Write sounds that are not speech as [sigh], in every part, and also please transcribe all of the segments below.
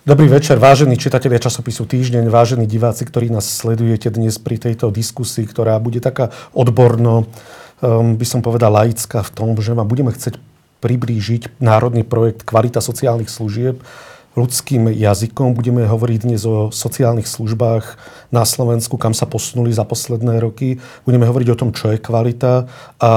Dobrý večer, vážení čitatelia časopisu Týždeň, vážení diváci, ktorí nás sledujete dnes pri tejto diskusii, ktorá bude taká odborno, um, by som povedal, laická v tom, že vám budeme chcieť priblížiť národný projekt Kvalita sociálnych služieb ľudským jazykom. Budeme hovoriť dnes o sociálnych službách na Slovensku, kam sa posunuli za posledné roky. Budeme hovoriť o tom, čo je kvalita a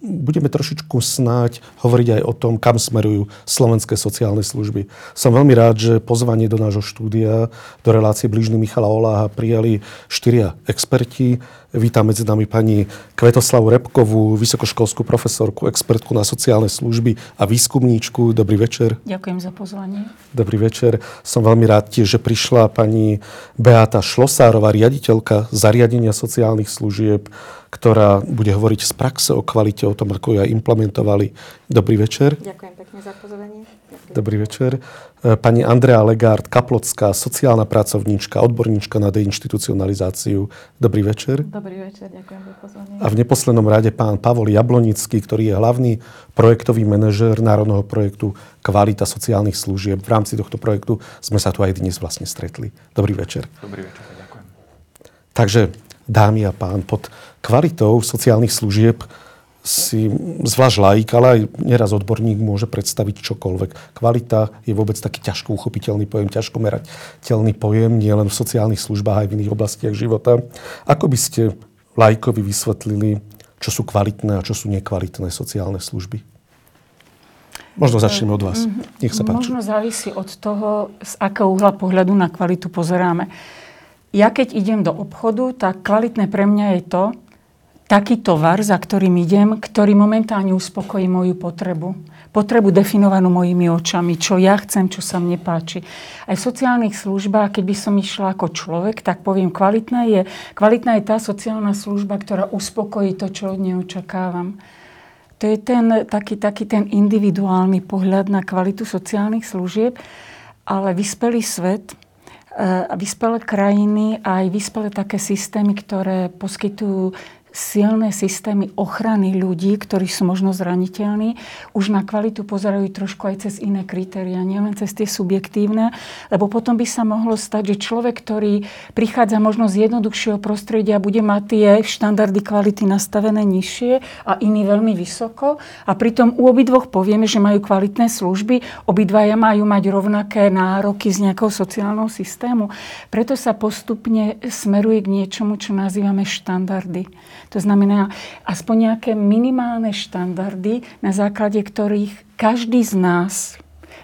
budeme trošičku snáď hovoriť aj o tom, kam smerujú slovenské sociálne služby. Som veľmi rád, že pozvanie do nášho štúdia, do relácie Blížny Michala Oláha prijali štyria experti. Vítam medzi nami pani Kvetoslavu Repkovú, vysokoškolskú profesorku, expertku na sociálne služby a výskumníčku. Dobrý večer. Ďakujem za pozvanie. Dobrý večer. Som veľmi rád tiež, že prišla pani Beata Šlosárová, riaditeľka zariadenia sociálnych služieb ktorá bude hovoriť z praxe o kvalite, o tom, ako ju aj implementovali. Dobrý večer. Ďakujem pekne za pozvanie. Dobrý večer. E, pani Andrea Legard, kaplocká, sociálna pracovníčka, odborníčka na deinstitucionalizáciu. Dobrý večer. Dobrý večer, ďakujem za pozvanie. A v neposlednom rade pán Pavol Jablonický, ktorý je hlavný projektový manažér národného projektu Kvalita sociálnych služieb. V rámci tohto projektu sme sa tu aj dnes vlastne stretli. Dobrý večer. Dobrý večer, ďakujem. Takže dámy a pán, pod kvalitou sociálnych služieb si zvlášť laik, ale aj neraz odborník môže predstaviť čokoľvek. Kvalita je vôbec taký ťažko uchopiteľný pojem, ťažko merateľný pojem, nie len v sociálnych službách, aj v iných oblastiach života. Ako by ste lajkovi vysvetlili, čo sú kvalitné a čo sú nekvalitné sociálne služby? Možno začneme od vás. Nech sa páči. Možno závisí od toho, z akého uhla pohľadu na kvalitu pozeráme ja keď idem do obchodu, tak kvalitné pre mňa je to, taký tovar, za ktorým idem, ktorý momentálne uspokojí moju potrebu. Potrebu definovanú mojimi očami, čo ja chcem, čo sa mne páči. Aj v sociálnych službách, keď by som išla ako človek, tak poviem, kvalitná je, kvalitná je tá sociálna služba, ktorá uspokojí to, čo od nej očakávam. To je ten taký, taký ten individuálny pohľad na kvalitu sociálnych služieb, ale vyspelý svet vyspelé krajiny a aj vyspelé také systémy, ktoré poskytujú silné systémy ochrany ľudí, ktorí sú možno zraniteľní, už na kvalitu pozerajú trošku aj cez iné kritéria, nielen cez tie subjektívne, lebo potom by sa mohlo stať, že človek, ktorý prichádza možno z jednoduchšieho prostredia, bude mať tie štandardy kvality nastavené nižšie a iný veľmi vysoko a pritom u obidvoch povieme, že majú kvalitné služby, obidvaja majú mať rovnaké nároky z nejakého sociálneho systému. Preto sa postupne smeruje k niečomu, čo nazývame štandardy. To znamená aspoň nejaké minimálne štandardy, na základe ktorých každý z nás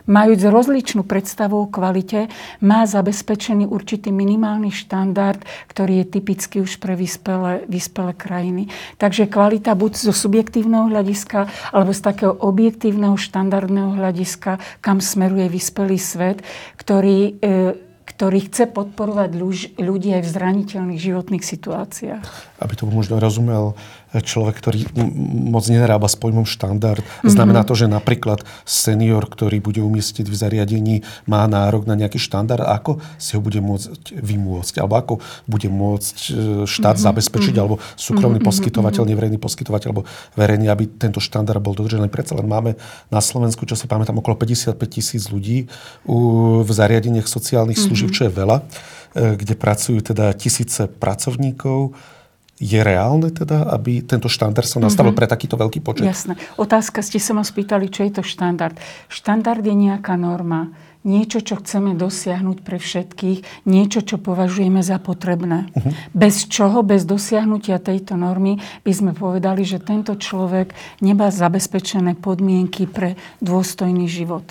majúc rozličnú predstavu o kvalite, má zabezpečený určitý minimálny štandard, ktorý je typický už pre vyspelé, vyspelé krajiny. Takže kvalita buď zo subjektívneho hľadiska, alebo z takého objektívneho štandardného hľadiska, kam smeruje vyspelý svet, ktorý e, ktorý chce podporovať ľudí aj v zraniteľných životných situáciách. Aby to možno rozumel človek, ktorý moc nenarába s pojmom štandard. Mm-hmm. Znamená to, že napríklad senior, ktorý bude umiestniť v zariadení, má nárok na nejaký štandard. Ako si ho bude môcť vymôcť? Alebo ako bude môcť e, štát mm-hmm. zabezpečiť? Mm-hmm. Alebo súkromný mm-hmm. poskytovateľ, neverejný poskytovateľ, alebo verejný, aby tento štandard bol dodržený. Predsa len máme na Slovensku, čo si pamätám, okolo 55 tisíc ľudí v zariadeniach sociálnych služieb, mm-hmm. čo je veľa, e, kde pracujú teda tisíce pracovníkov je reálne teda, aby tento štandard sa nastavil mm-hmm. pre takýto veľký počet? Jasné. Otázka ste sa ma spýtali, čo je to štandard. Štandard je nejaká norma. Niečo, čo chceme dosiahnuť pre všetkých, niečo, čo považujeme za potrebné. Uh-huh. Bez čoho, bez dosiahnutia tejto normy, by sme povedali, že tento človek nemá zabezpečené podmienky pre dôstojný život.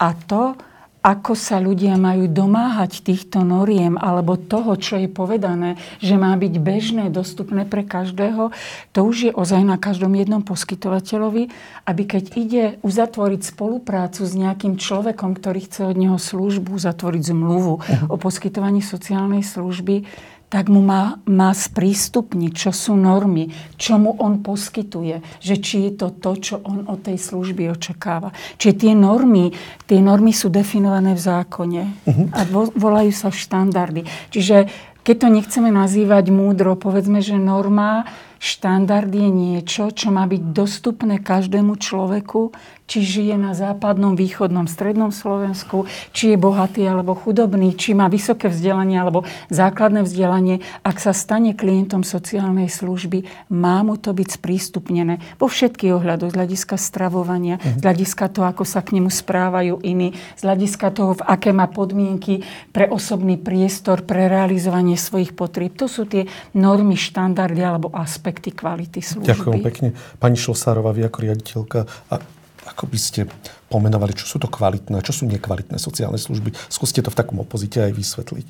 A to ako sa ľudia majú domáhať týchto noriem alebo toho, čo je povedané, že má byť bežné, dostupné pre každého, to už je ozaj na každom jednom poskytovateľovi, aby keď ide uzatvoriť spoluprácu s nejakým človekom, ktorý chce od neho službu, zatvoriť zmluvu o poskytovaní sociálnej služby, tak mu má, má sprístupniť, čo sú normy, čo mu on poskytuje, že či je to to, čo on od tej služby očakáva. Čiže tie normy, tie normy sú definované v zákone uh-huh. a vo, volajú sa štandardy. Čiže keď to nechceme nazývať múdro, povedzme, že norma, Štandard je niečo, čo má byť dostupné každému človeku, či žije na západnom, východnom, strednom Slovensku, či je bohatý alebo chudobný, či má vysoké vzdelanie alebo základné vzdelanie. Ak sa stane klientom sociálnej služby, má mu to byť sprístupnené vo všetkých ohľadoch, z hľadiska stravovania, mhm. z hľadiska toho, ako sa k nemu správajú iní, z hľadiska toho, v aké má podmienky pre osobný priestor, pre realizovanie svojich potrieb. To sú tie normy, štandardy alebo aspekty kvality služby. Ďakujem pekne. Pani Šlosárová, vy ako riaditeľka, a ako by ste pomenovali, čo sú to kvalitné, čo sú nekvalitné sociálne služby? Skúste to v takom opozite aj vysvetliť.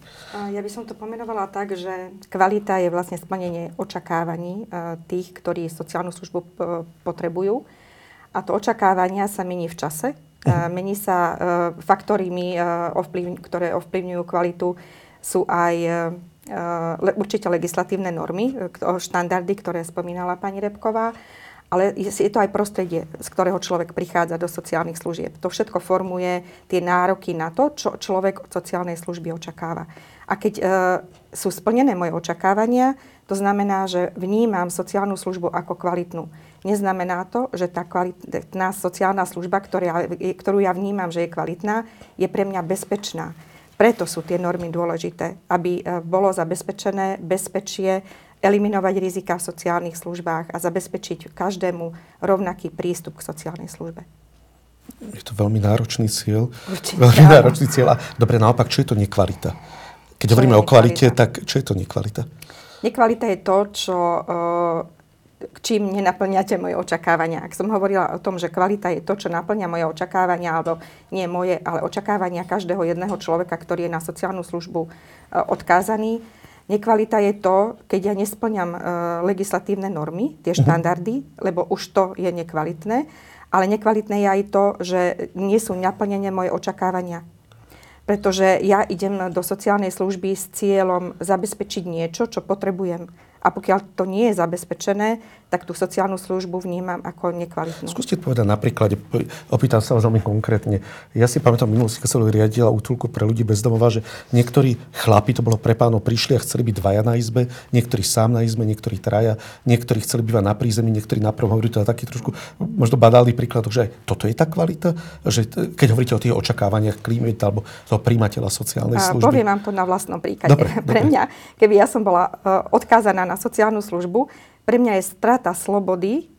Ja by som to pomenovala tak, že kvalita je vlastne splnenie očakávaní e, tých, ktorí sociálnu službu potrebujú. A to očakávania sa mení v čase. Uh-huh. Mení sa e, faktormi, ktoré ovplyvňujú kvalitu, sú aj určite legislatívne normy, štandardy, ktoré spomínala pani Repková ale je to aj prostredie, z ktorého človek prichádza do sociálnych služieb. To všetko formuje tie nároky na to, čo človek od sociálnej služby očakáva. A keď e, sú splnené moje očakávania, to znamená, že vnímam sociálnu službu ako kvalitnú. Neznamená to, že tá kvalitná sociálna služba, ktorá, ktorú ja vnímam, že je kvalitná, je pre mňa bezpečná. Preto sú tie normy dôležité, aby e, bolo zabezpečené bezpečie eliminovať rizika v sociálnych službách a zabezpečiť každému rovnaký prístup k sociálnej službe. Je to veľmi náročný cieľ. Určite, veľmi áno. náročný cieľ. A dobre, naopak, čo je to nekvalita? Keď čo hovoríme o kvalite, tak čo je to nekvalita? Nekvalita je to, čo, k čím nenaplňate moje očakávania. Ak som hovorila o tom, že kvalita je to, čo naplňa moje očakávania, alebo nie moje, ale očakávania každého jedného človeka, ktorý je na sociálnu službu odkázaný, Nekvalita je to, keď ja nesplňam uh, legislatívne normy, tie mhm. štandardy, lebo už to je nekvalitné. Ale nekvalitné je aj to, že nie sú naplnené moje očakávania. Pretože ja idem do sociálnej služby s cieľom zabezpečiť niečo, čo potrebujem. A pokiaľ to nie je zabezpečené, tak tú sociálnu službu vnímam ako nekvalitnú. Skúste povedať na príklade, opýtam sa vás veľmi konkrétne. Ja si pamätám minulosti, keď som riadila útulku pre ľudí bez domova, že niektorí chlapi, to bolo pre pánov, prišli a chceli byť dvaja na izbe, niektorí sám na izbe, niektorí traja, niektorí chceli bývať na prízemí, niektorí na prvom hovorí to taký trošku možno badálny príklad, že aj toto je tá kvalita, že keď hovoríte o tých očakávaniach klienta alebo toho príjmateľa sociálnej služby. Poviem vám to na vlastnom príklade. Dobre, [laughs] pre dobre. mňa, keby ja som bola uh, odkázaná na sociálnu službu, pre mňa je strata slobody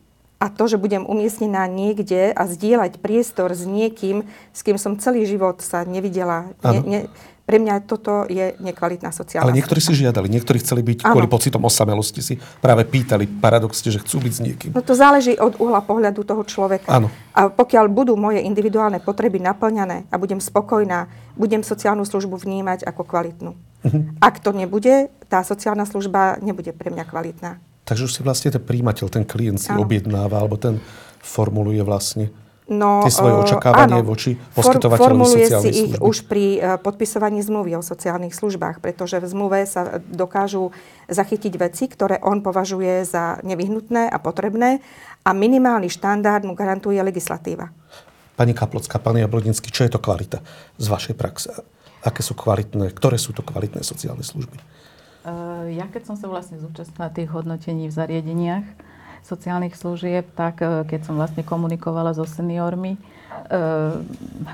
a to, že budem umiestnená niekde a zdieľať priestor s niekým, s kým som celý život sa nevidela. Ne, ne, pre mňa toto je nekvalitná sociálna Ale niektorí si žiadali, niektorí chceli byť ano. kvôli pocitom osamelosti, si práve pýtali paradoxne, že chcú byť s niekým. No to záleží od uhla pohľadu toho človeka. Áno. A pokiaľ budú moje individuálne potreby naplňané a budem spokojná, budem sociálnu službu vnímať ako kvalitnú. Uh-huh. Ak to nebude, tá sociálna služba nebude pre mňa kvalitná. Takže už si vlastne ten príjimateľ, ten klient si ano. objednáva, alebo ten formuluje vlastne no, tie svoje očakávanie áno, voči poskytovateľovi formuluje si ich už pri uh, podpisovaní zmluvy o sociálnych službách, pretože v zmluve sa dokážu zachytiť veci, ktoré on považuje za nevyhnutné a potrebné a minimálny štandard mu garantuje legislatíva. Pani Kaplocká, pán Jablodinský, čo je to kvalita z vašej praxe? Aké sú kvalitné, ktoré sú to kvalitné sociálne služby? Uh, ja keď som sa vlastne zúčastnila tých hodnotení v zariadeniach sociálnych služieb, tak uh, keď som vlastne komunikovala so seniormi, uh,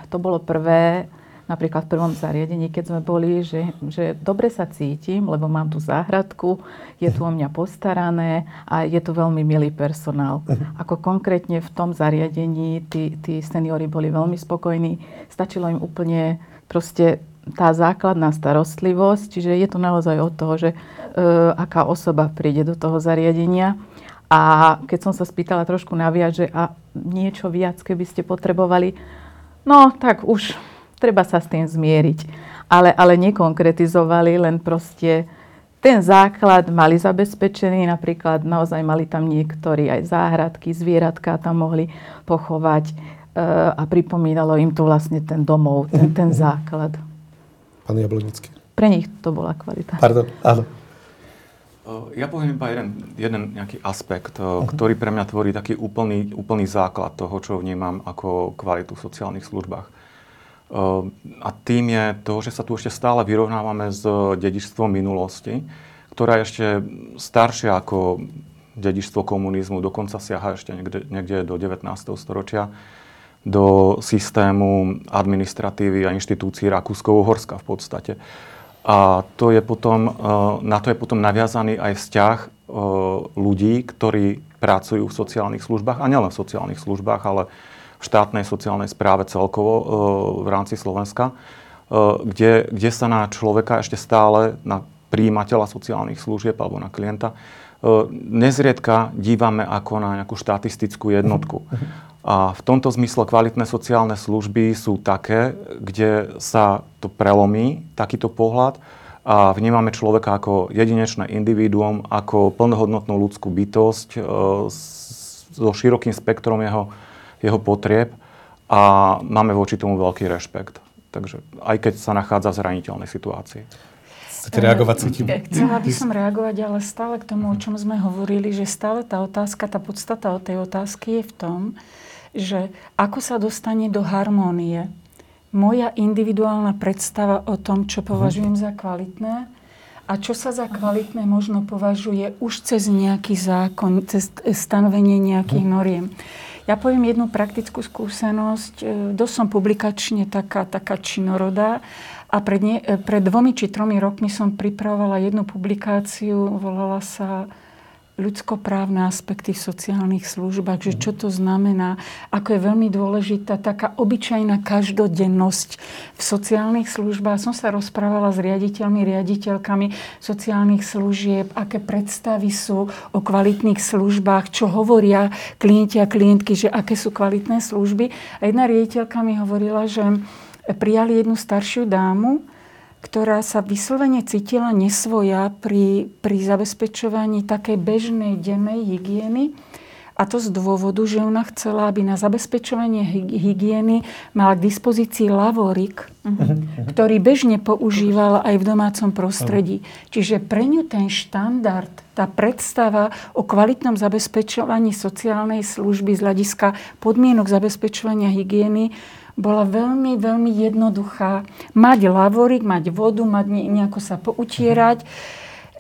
to bolo prvé, napríklad v prvom zariadení, keď sme boli, že, že dobre sa cítim, lebo mám tu záhradku, je tu o mňa postarané a je tu veľmi milý personál. Ako konkrétne v tom zariadení tí, tí seniori boli veľmi spokojní, stačilo im úplne proste tá základná starostlivosť, čiže je to naozaj od toho, že e, aká osoba príde do toho zariadenia. A keď som sa spýtala trošku naviac, že a niečo viac, keby ste potrebovali, no tak už treba sa s tým zmieriť. Ale, ale nekonkretizovali, len proste ten základ mali zabezpečený, napríklad naozaj mali tam niektorí aj záhradky, zvieratka tam mohli pochovať e, a pripomínalo im to vlastne ten domov, ten, ten [laughs] základ pán Jablonický? Pre nich to bola kvalita. Pardon, áno. Ja poviem iba jeden, jeden nejaký aspekt, uh-huh. ktorý pre mňa tvorí taký úplný, úplný základ toho, čo vnímam ako kvalitu v sociálnych službách. A tým je to, že sa tu ešte stále vyrovnávame s dedičstvom minulosti, ktorá je ešte staršia ako dedičstvo komunizmu, dokonca siaha ešte niekde, niekde do 19. storočia, do systému administratívy a inštitúcií Rakúsko-Uhorska v podstate. A to je potom, na to je potom naviazaný aj vzťah ľudí, ktorí pracujú v sociálnych službách, a nielen v sociálnych službách, ale v štátnej sociálnej správe celkovo v rámci Slovenska, kde, kde sa na človeka ešte stále, na príjimateľa sociálnych služieb alebo na klienta, nezriedka dívame ako na nejakú štatistickú jednotku. A v tomto zmysle kvalitné sociálne služby sú také, kde sa to prelomí, takýto pohľad, a vnímame človeka ako jedinečné individuum, ako plnohodnotnú ľudskú bytosť e, so širokým spektrom jeho, jeho potrieb a máme voči tomu veľký rešpekt. Takže aj keď sa nachádza v zraniteľnej situácii. Chcete reagovať? Chcela by som reagovať, ale stále k tomu, o čom sme hovorili, že stále tá otázka, tá podstata o tej otázky je v tom, že ako sa dostane do harmónie moja individuálna predstava o tom, čo považujem za kvalitné a čo sa za kvalitné možno považuje už cez nejaký zákon, cez stanovenie nejakých noriem. Ja poviem jednu praktickú skúsenosť. E, dosť som publikačne taká, taká činorodá a pred, ne, e, pred dvomi či tromi rokmi som pripravovala jednu publikáciu, volala sa ľudskoprávne aspekty v sociálnych službách, že čo to znamená, ako je veľmi dôležitá taká obyčajná každodennosť v sociálnych službách. Som sa rozprávala s riaditeľmi, riaditeľkami sociálnych služieb, aké predstavy sú o kvalitných službách, čo hovoria klienti a klientky, že aké sú kvalitné služby. A jedna riaditeľka mi hovorila, že prijali jednu staršiu dámu, ktorá sa vyslovene cítila nesvoja pri, pri zabezpečovaní takej bežnej dennej hygieny. A to z dôvodu, že ona chcela, aby na zabezpečovanie hygieny mala k dispozícii lavorik, uh-huh. ktorý bežne používala aj v domácom prostredí. Uh-huh. Čiže pre ňu ten štandard, tá predstava o kvalitnom zabezpečovaní sociálnej služby z hľadiska podmienok zabezpečovania hygieny bola veľmi, veľmi jednoduchá. Mať lavorik, mať vodu, mať nejako sa poutierať,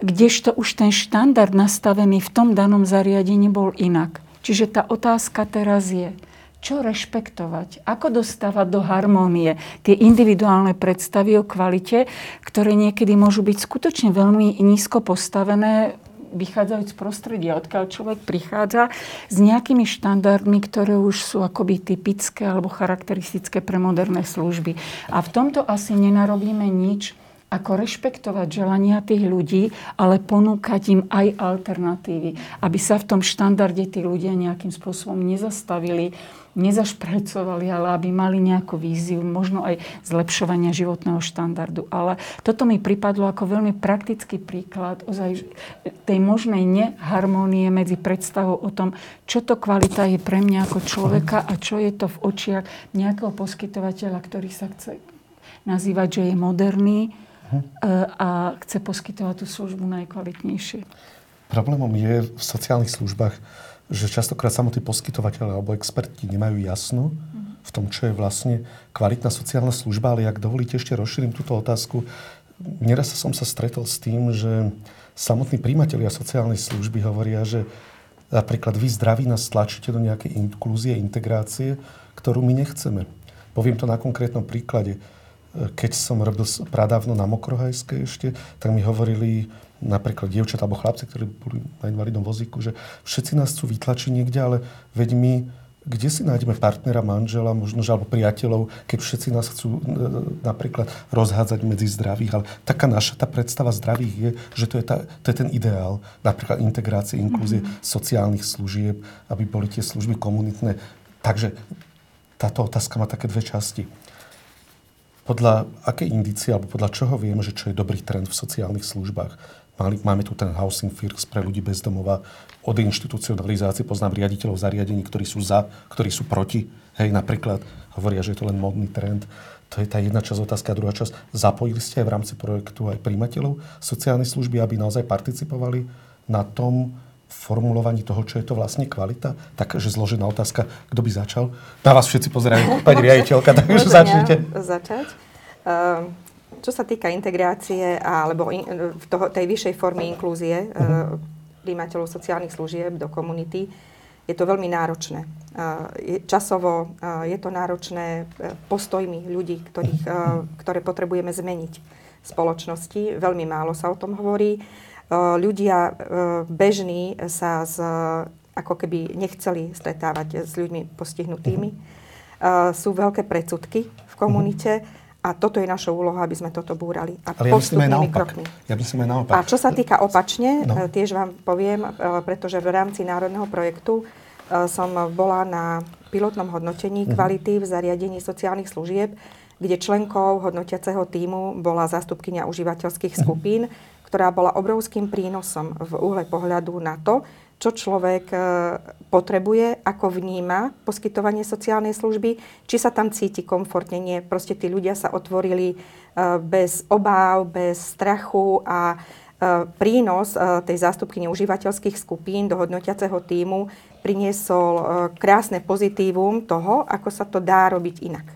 kdežto už ten štandard nastavený v tom danom zariadení bol inak. Čiže tá otázka teraz je, čo rešpektovať, ako dostávať do harmónie tie individuálne predstavy o kvalite, ktoré niekedy môžu byť skutočne veľmi nízko postavené vychádzajúc z prostredia, odkiaľ človek prichádza s nejakými štandardmi, ktoré už sú akoby typické alebo charakteristické pre moderné služby. A v tomto asi nenarobíme nič, ako rešpektovať želania tých ľudí, ale ponúkať im aj alternatívy. Aby sa v tom štandarde tí ľudia nejakým spôsobom nezastavili, nezašpracovali, ale aby mali nejakú víziu, možno aj zlepšovania životného štandardu. Ale toto mi pripadlo ako veľmi praktický príklad ozaj tej možnej neharmónie medzi predstavou o tom, čo to kvalita je pre mňa ako človeka a čo je to v očiach nejakého poskytovateľa, ktorý sa chce nazývať, že je moderný e, a chce poskytovať tú službu najkvalitnejšie. Problémom je v sociálnych službách, že častokrát samotní poskytovateľe alebo experti nemajú jasno v tom, čo je vlastne kvalitná sociálna služba, ale ak dovolíte, ešte rozšírim túto otázku. Neraz som sa stretol s tým, že samotní príjmatelia sociálnej služby hovoria, že napríklad vy zdraví nás tlačíte do nejakej inklúzie, integrácie, ktorú my nechceme. Poviem to na konkrétnom príklade. Keď som robil pradávno na Mokrohajskej ešte, tak mi hovorili napríklad dievčatá alebo chlapci, ktorí boli na invalidnom vozíku, že všetci nás chcú vytlačiť niekde, ale veď my kde si nájdeme partnera, manžela, možno alebo priateľov, keď všetci nás chcú e, napríklad rozhádzať medzi zdravých, ale taká naša tá predstava zdravých je, že to je, tá, to je ten ideál, napríklad integrácie, inklúzie mm-hmm. sociálnych služieb, aby boli tie služby komunitné. Takže táto otázka má také dve časti. Podľa akej indície, alebo podľa čoho vieme, že čo je dobrý trend v sociálnych službách? Máme tu ten housing first pre ľudí bez domova. Od institucionalizácie poznám riaditeľov zariadení, ktorí sú za, ktorí sú proti. Hej, napríklad hovoria, že je to len modný trend. To je tá jedna časť otázka. A druhá časť, zapojili ste aj v rámci projektu aj príjmateľov sociálnej služby, aby naozaj participovali na tom formulovaní toho, čo je to vlastne kvalita? Takže zložená otázka, kto by začal? Na vás všetci pozerajú, [laughs] pani riaditeľka, takže začnite. Začať. Uh, čo sa týka integrácie alebo in, toho, tej vyššej formy inklúzie, uh-huh. príjmateľov sociálnych služieb do komunity, je to veľmi náročné. Časovo je to náročné postojmi ľudí, ktorých, ktoré potrebujeme zmeniť v spoločnosti. Veľmi málo sa o tom hovorí. Ľudia bežní sa z, ako keby nechceli stretávať s ľuďmi postihnutými. Sú veľké predsudky v komunite. A toto je naša úloha, aby sme toto búrali. A Ale ja myslím aj naopak. Krokmi. Ja myslím aj naopak. A čo sa týka opačne, no. tiež vám poviem, pretože v rámci národného projektu som bola na pilotnom hodnotení uh-huh. kvality v zariadení sociálnych služieb, kde členkou hodnotiaceho týmu bola zástupkynia užívateľských skupín, uh-huh. ktorá bola obrovským prínosom v úhle pohľadu na to, čo človek potrebuje, ako vníma poskytovanie sociálnej služby, či sa tam cíti komfortne. Nie, proste tí ľudia sa otvorili bez obáv, bez strachu a prínos tej zástupky užívateľských skupín do hodnotiaceho týmu priniesol krásne pozitívum toho, ako sa to dá robiť inak.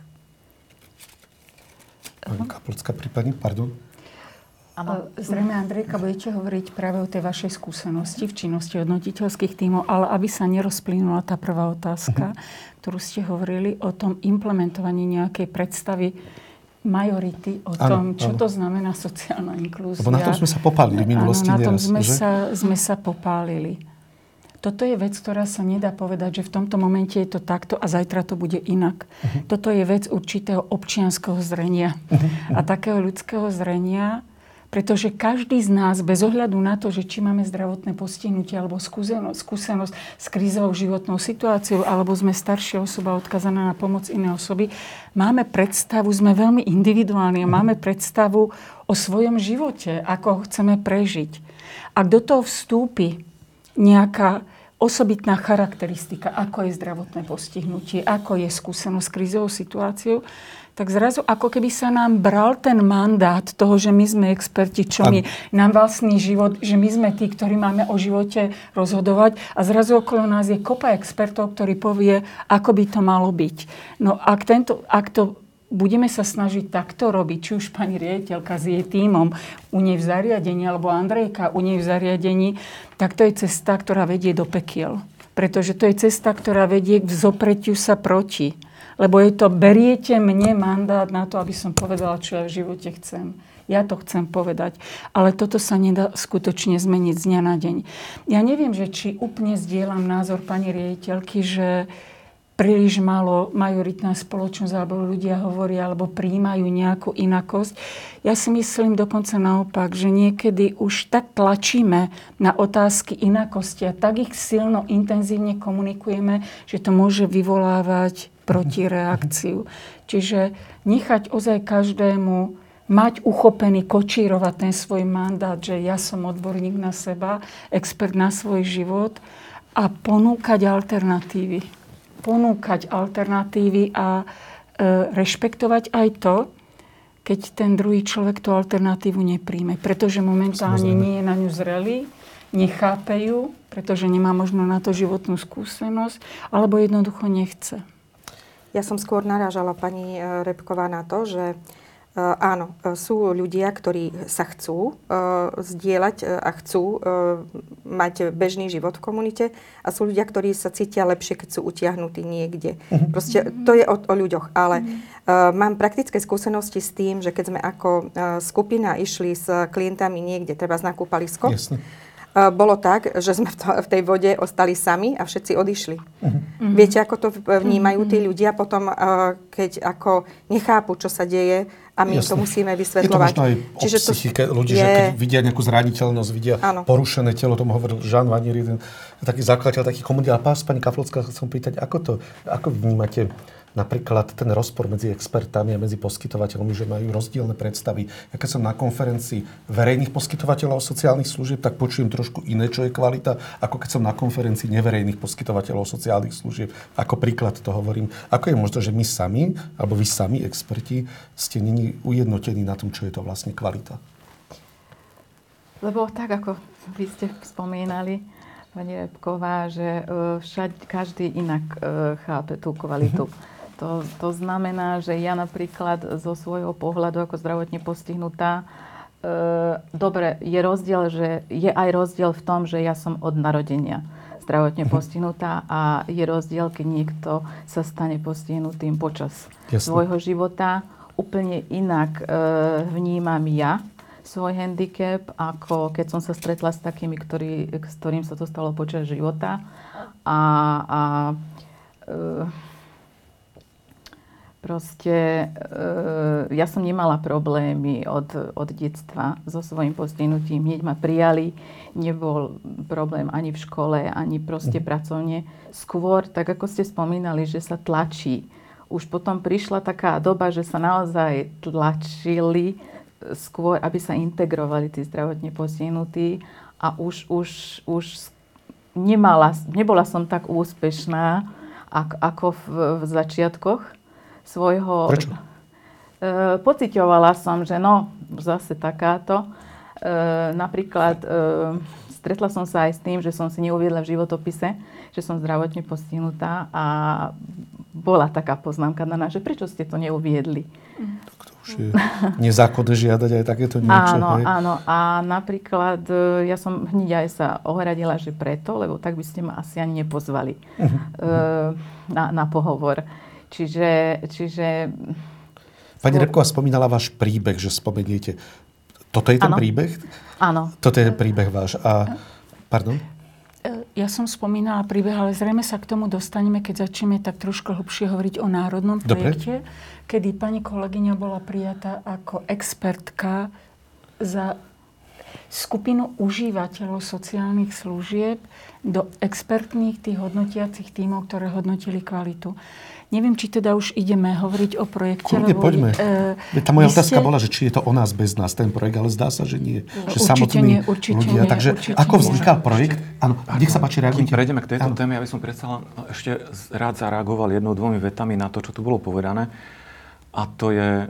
Pani Kaplocka, prípadne, pardon. Ano. Zrejme, Andrejka, budete hovoriť práve o tej vašej skúsenosti v činnosti hodnotiteľských tímov, ale aby sa nerozplynula tá prvá otázka, uh-huh. ktorú ste hovorili o tom implementovaní nejakej predstavy majority o ano, tom, čo ano. to znamená sociálna inklúzia. Lebo na tom sme sa popálili v minulosti ano, na tom sme, že? sa, sme sa popálili. Toto je vec, ktorá sa nedá povedať, že v tomto momente je to takto a zajtra to bude inak. Uh-huh. Toto je vec určitého občianského zrenia uh-huh. a takého ľudského zrenia, pretože každý z nás, bez ohľadu na to, že či máme zdravotné postihnutie alebo skúsenosť, skúsenosť s krízovou životnou situáciou, alebo sme staršia osoba odkazaná na pomoc inej osoby, máme predstavu, sme veľmi individuálni a máme predstavu o svojom živote, ako ho chceme prežiť. Ak do toho vstúpi nejaká osobitná charakteristika, ako je zdravotné postihnutie, ako je skúsenosť s krízovou situáciou, tak zrazu ako keby sa nám bral ten mandát toho, že my sme experti, čo my, nám vlastný život, že my sme tí, ktorí máme o živote rozhodovať a zrazu okolo nás je kopa expertov, ktorí povie, ako by to malo byť. No ak, tento, ak to budeme sa snažiť takto robiť, či už pani riaditeľka s jej týmom u nej v zariadení, alebo Andrejka u nej v zariadení, tak to je cesta, ktorá vedie do pekiel. Pretože to je cesta, ktorá vedie k vzopretiu sa proti. Lebo je to, beriete mne mandát na to, aby som povedala, čo ja v živote chcem. Ja to chcem povedať. Ale toto sa nedá skutočne zmeniť z dňa na deň. Ja neviem, že či úplne zdieľam názor pani riaditeľky, že príliš málo majoritná spoločnosť alebo ľudia hovoria alebo príjmajú nejakú inakosť. Ja si myslím dokonca naopak, že niekedy už tak tlačíme na otázky inakosti a tak ich silno, intenzívne komunikujeme, že to môže vyvolávať protireakciu. Čiže nechať ozaj každému mať uchopený, kočírovať ten svoj mandát, že ja som odborník na seba, expert na svoj život a ponúkať alternatívy. Ponúkať alternatívy a e, rešpektovať aj to, keď ten druhý človek tú alternatívu nepríjme. Pretože momentálne nie je na ňu zrelý, nechápe ju, pretože nemá možno na to životnú skúsenosť, alebo jednoducho nechce. Ja som skôr narážala pani e, Repková na to, že e, áno, e, sú ľudia, ktorí sa chcú zdieľať a chcú mať bežný život v komunite a sú ľudia, ktorí sa cítia lepšie, keď sú utiahnutí niekde. Mhm. Proste to je o, o ľuďoch. Ale uh, mám praktické skúsenosti s tým, že keď sme ako skupina išli s klientami niekde, treba na kúpalisko, Jasne bolo tak, že sme v tej vode ostali sami a všetci odišli. Uh-huh. Viete, ako to vnímajú tí mhm. ľudia potom, keď ako nechápu, čo sa deje a my Jasne. to musíme vysvetľovať. Je to aj o Čiže psychike to ľudí, je... že keď vidia nejakú zraniteľnosť, vidia ano. porušené telo, tomu hovoril Jean Vanier, jeden taký zakladateľ taký komunity. A pás, pani Kaflocká, chcem pýtať, ako to, ako vnímate napríklad ten rozpor medzi expertami a medzi poskytovateľmi, že majú rozdielne predstavy. Ja keď som na konferencii verejných poskytovateľov sociálnych služieb, tak počujem trošku iné, čo je kvalita, ako keď som na konferencii neverejných poskytovateľov sociálnych služieb. Ako príklad to hovorím. Ako je možno, že my sami, alebo vy sami, experti, ste není ujednotení na tom, čo je to vlastne kvalita? Lebo tak, ako vy ste spomínali, pani Repková, že e, všade, každý inak e, chápe tú kvalitu. Mm-hmm [laughs] to, to znamená, že ja napríklad zo svojho pohľadu ako zdravotne postihnutá dobre, je rozdiel, že je aj rozdiel v tom, že ja som od narodenia zdravotne postihnutá a je rozdiel, keď niekto sa stane postihnutým počas Jasne. svojho života. Úplne inak e, vnímam ja svoj handicap, ako keď som sa stretla s takými, ktorý, s ktorým sa to stalo počas života. A, a e, Proste e, ja som nemala problémy od, od detstva so svojím postihnutím. Hneď ma prijali, nebol problém ani v škole, ani proste mm. pracovne. Skôr, tak ako ste spomínali, že sa tlačí. Už potom prišla taká doba, že sa naozaj tlačili skôr, aby sa integrovali tí zdravotne postihnutí a už, už, už nemala, nebola som tak úspešná ako, ako v, v začiatkoch svojho... Prečo? E, pocitovala som, že no, zase takáto. E, napríklad e, stretla som sa aj s tým, že som si neuviedla v životopise, že som zdravotne postihnutá a bola taká poznámka na nás, že prečo ste to neuviedli. Tak to už je nezákonné žiadať aj takéto niečo. Áno, hej. áno. A napríklad e, ja som hneď aj sa ohradila, že preto, lebo tak by ste ma asi ani nepozvali uh-huh. na, na pohovor. Čiže... čiže Pani Repková spomínala váš príbeh, že spomeniete. Toto je ten ano. príbeh? Áno. Toto je príbeh váš. A, pardon? E, ja som spomínala príbeh, ale zrejme sa k tomu dostaneme, keď začneme tak trošku hlbšie hovoriť o národnom projekte, Dobre. kedy pani kolegyňa bola prijatá ako expertka za skupinu užívateľov sociálnych služieb do expertných tých hodnotiacich tímov, ktoré hodnotili kvalitu. Neviem, či teda už ideme hovoriť o projekte. Kľudne, lebo, poďme. E, tá moja otázka ste... bola, že či je to o nás bez nás ten projekt, ale zdá sa, že nie. Že určite samotní nie, určite ľudia. Nie, Takže určite ako vznikal nie. projekt? Áno, nech sa páči, reagujte. Kým prejdeme k tejto ano. téme, ja by som predsa len ešte rád zareagoval jednou, dvomi vetami na to, čo tu bolo povedané. A to je e,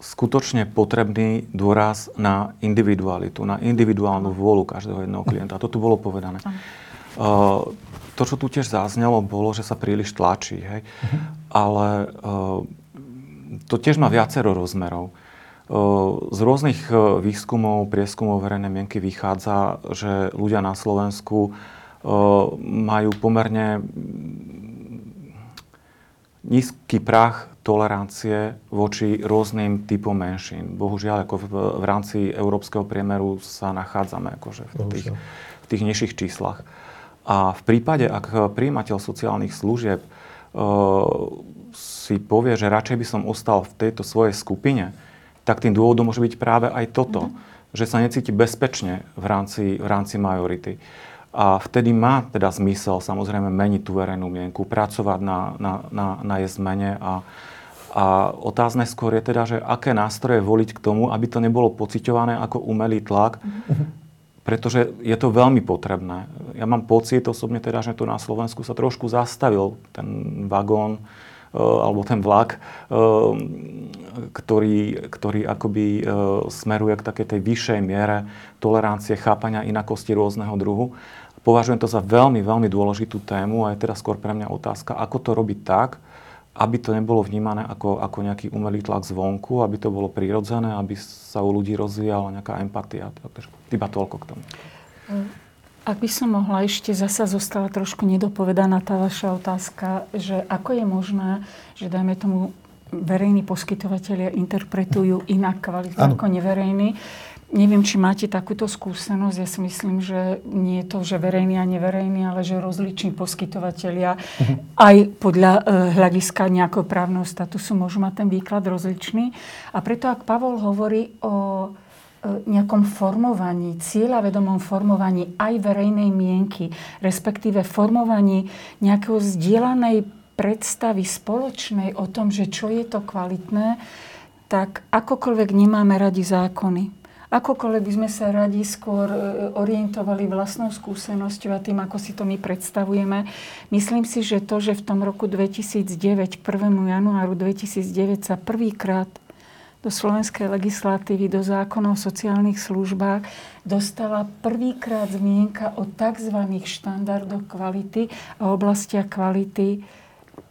skutočne potrebný dôraz na individualitu, na individuálnu vôľu každého jedného klienta. A to tu bolo povedané. Uh, to, čo tu tiež zaznelo, bolo, že sa príliš tlačí. Hej? Uh-huh. Ale uh, to tiež má viacero rozmerov. Uh, z rôznych uh, výskumov, prieskumov verejnej mienky vychádza, že ľudia na Slovensku majú pomerne nízky prach tolerancie voči rôznym typom menšín. Bohužiaľ, ako v, v rámci európskeho priemeru sa nachádzame akože v, tých, v tých nižších číslach. A v prípade, ak príjimateľ sociálnych služieb uh, si povie, že radšej by som ostal v tejto svojej skupine, tak tým dôvodom môže byť práve aj toto, mm-hmm. že sa necíti bezpečne v rámci, v rámci majority. A vtedy má teda zmysel samozrejme meniť tú verejnú mienku, pracovať na, na, na, na jej zmene a, a otázne skôr je teda, že aké nástroje voliť k tomu, aby to nebolo pociťované ako umelý tlak, mm-hmm pretože je to veľmi potrebné. Ja mám pocit osobne teda, že tu na Slovensku sa trošku zastavil ten vagón e, alebo ten vlak, e, ktorý, ktorý akoby e, smeruje k takej tej vyššej miere tolerancie, chápania inakosti rôzneho druhu. Považujem to za veľmi, veľmi dôležitú tému a je teda skôr pre mňa otázka, ako to robiť tak, aby to nebolo vnímané ako, ako nejaký umelý tlak zvonku, aby to bolo prirodzené, aby sa u ľudí rozvíjala nejaká empatia. Takže iba toľko k tomu. Ak by som mohla ešte zasa zostala trošku nedopovedaná tá vaša otázka, že ako je možné, že dajme tomu verejní poskytovateľia interpretujú inak kvalitu ako neverejní. Neviem, či máte takúto skúsenosť. Ja si myslím, že nie je to, že verejný a neverejný, ale že rozliční poskytovateľia uh-huh. aj podľa e, hľadiska nejakého právneho statusu môžu mať ten výklad rozličný. A preto, ak Pavol hovorí o e, nejakom formovaní, cieľavedomom formovaní aj verejnej mienky, respektíve formovaní nejakého zdieľanej predstavy spoločnej o tom, že čo je to kvalitné, tak akokoľvek nemáme radi zákony Akokoľvek by sme sa radi skôr e, orientovali vlastnou skúsenosťou a tým, ako si to my predstavujeme, myslím si, že to, že v tom roku 2009, k 1. januáru 2009 sa prvýkrát do slovenskej legislatívy, do zákona o sociálnych službách dostala prvýkrát zmienka o tzv. štandardoch kvality a oblastiach kvality.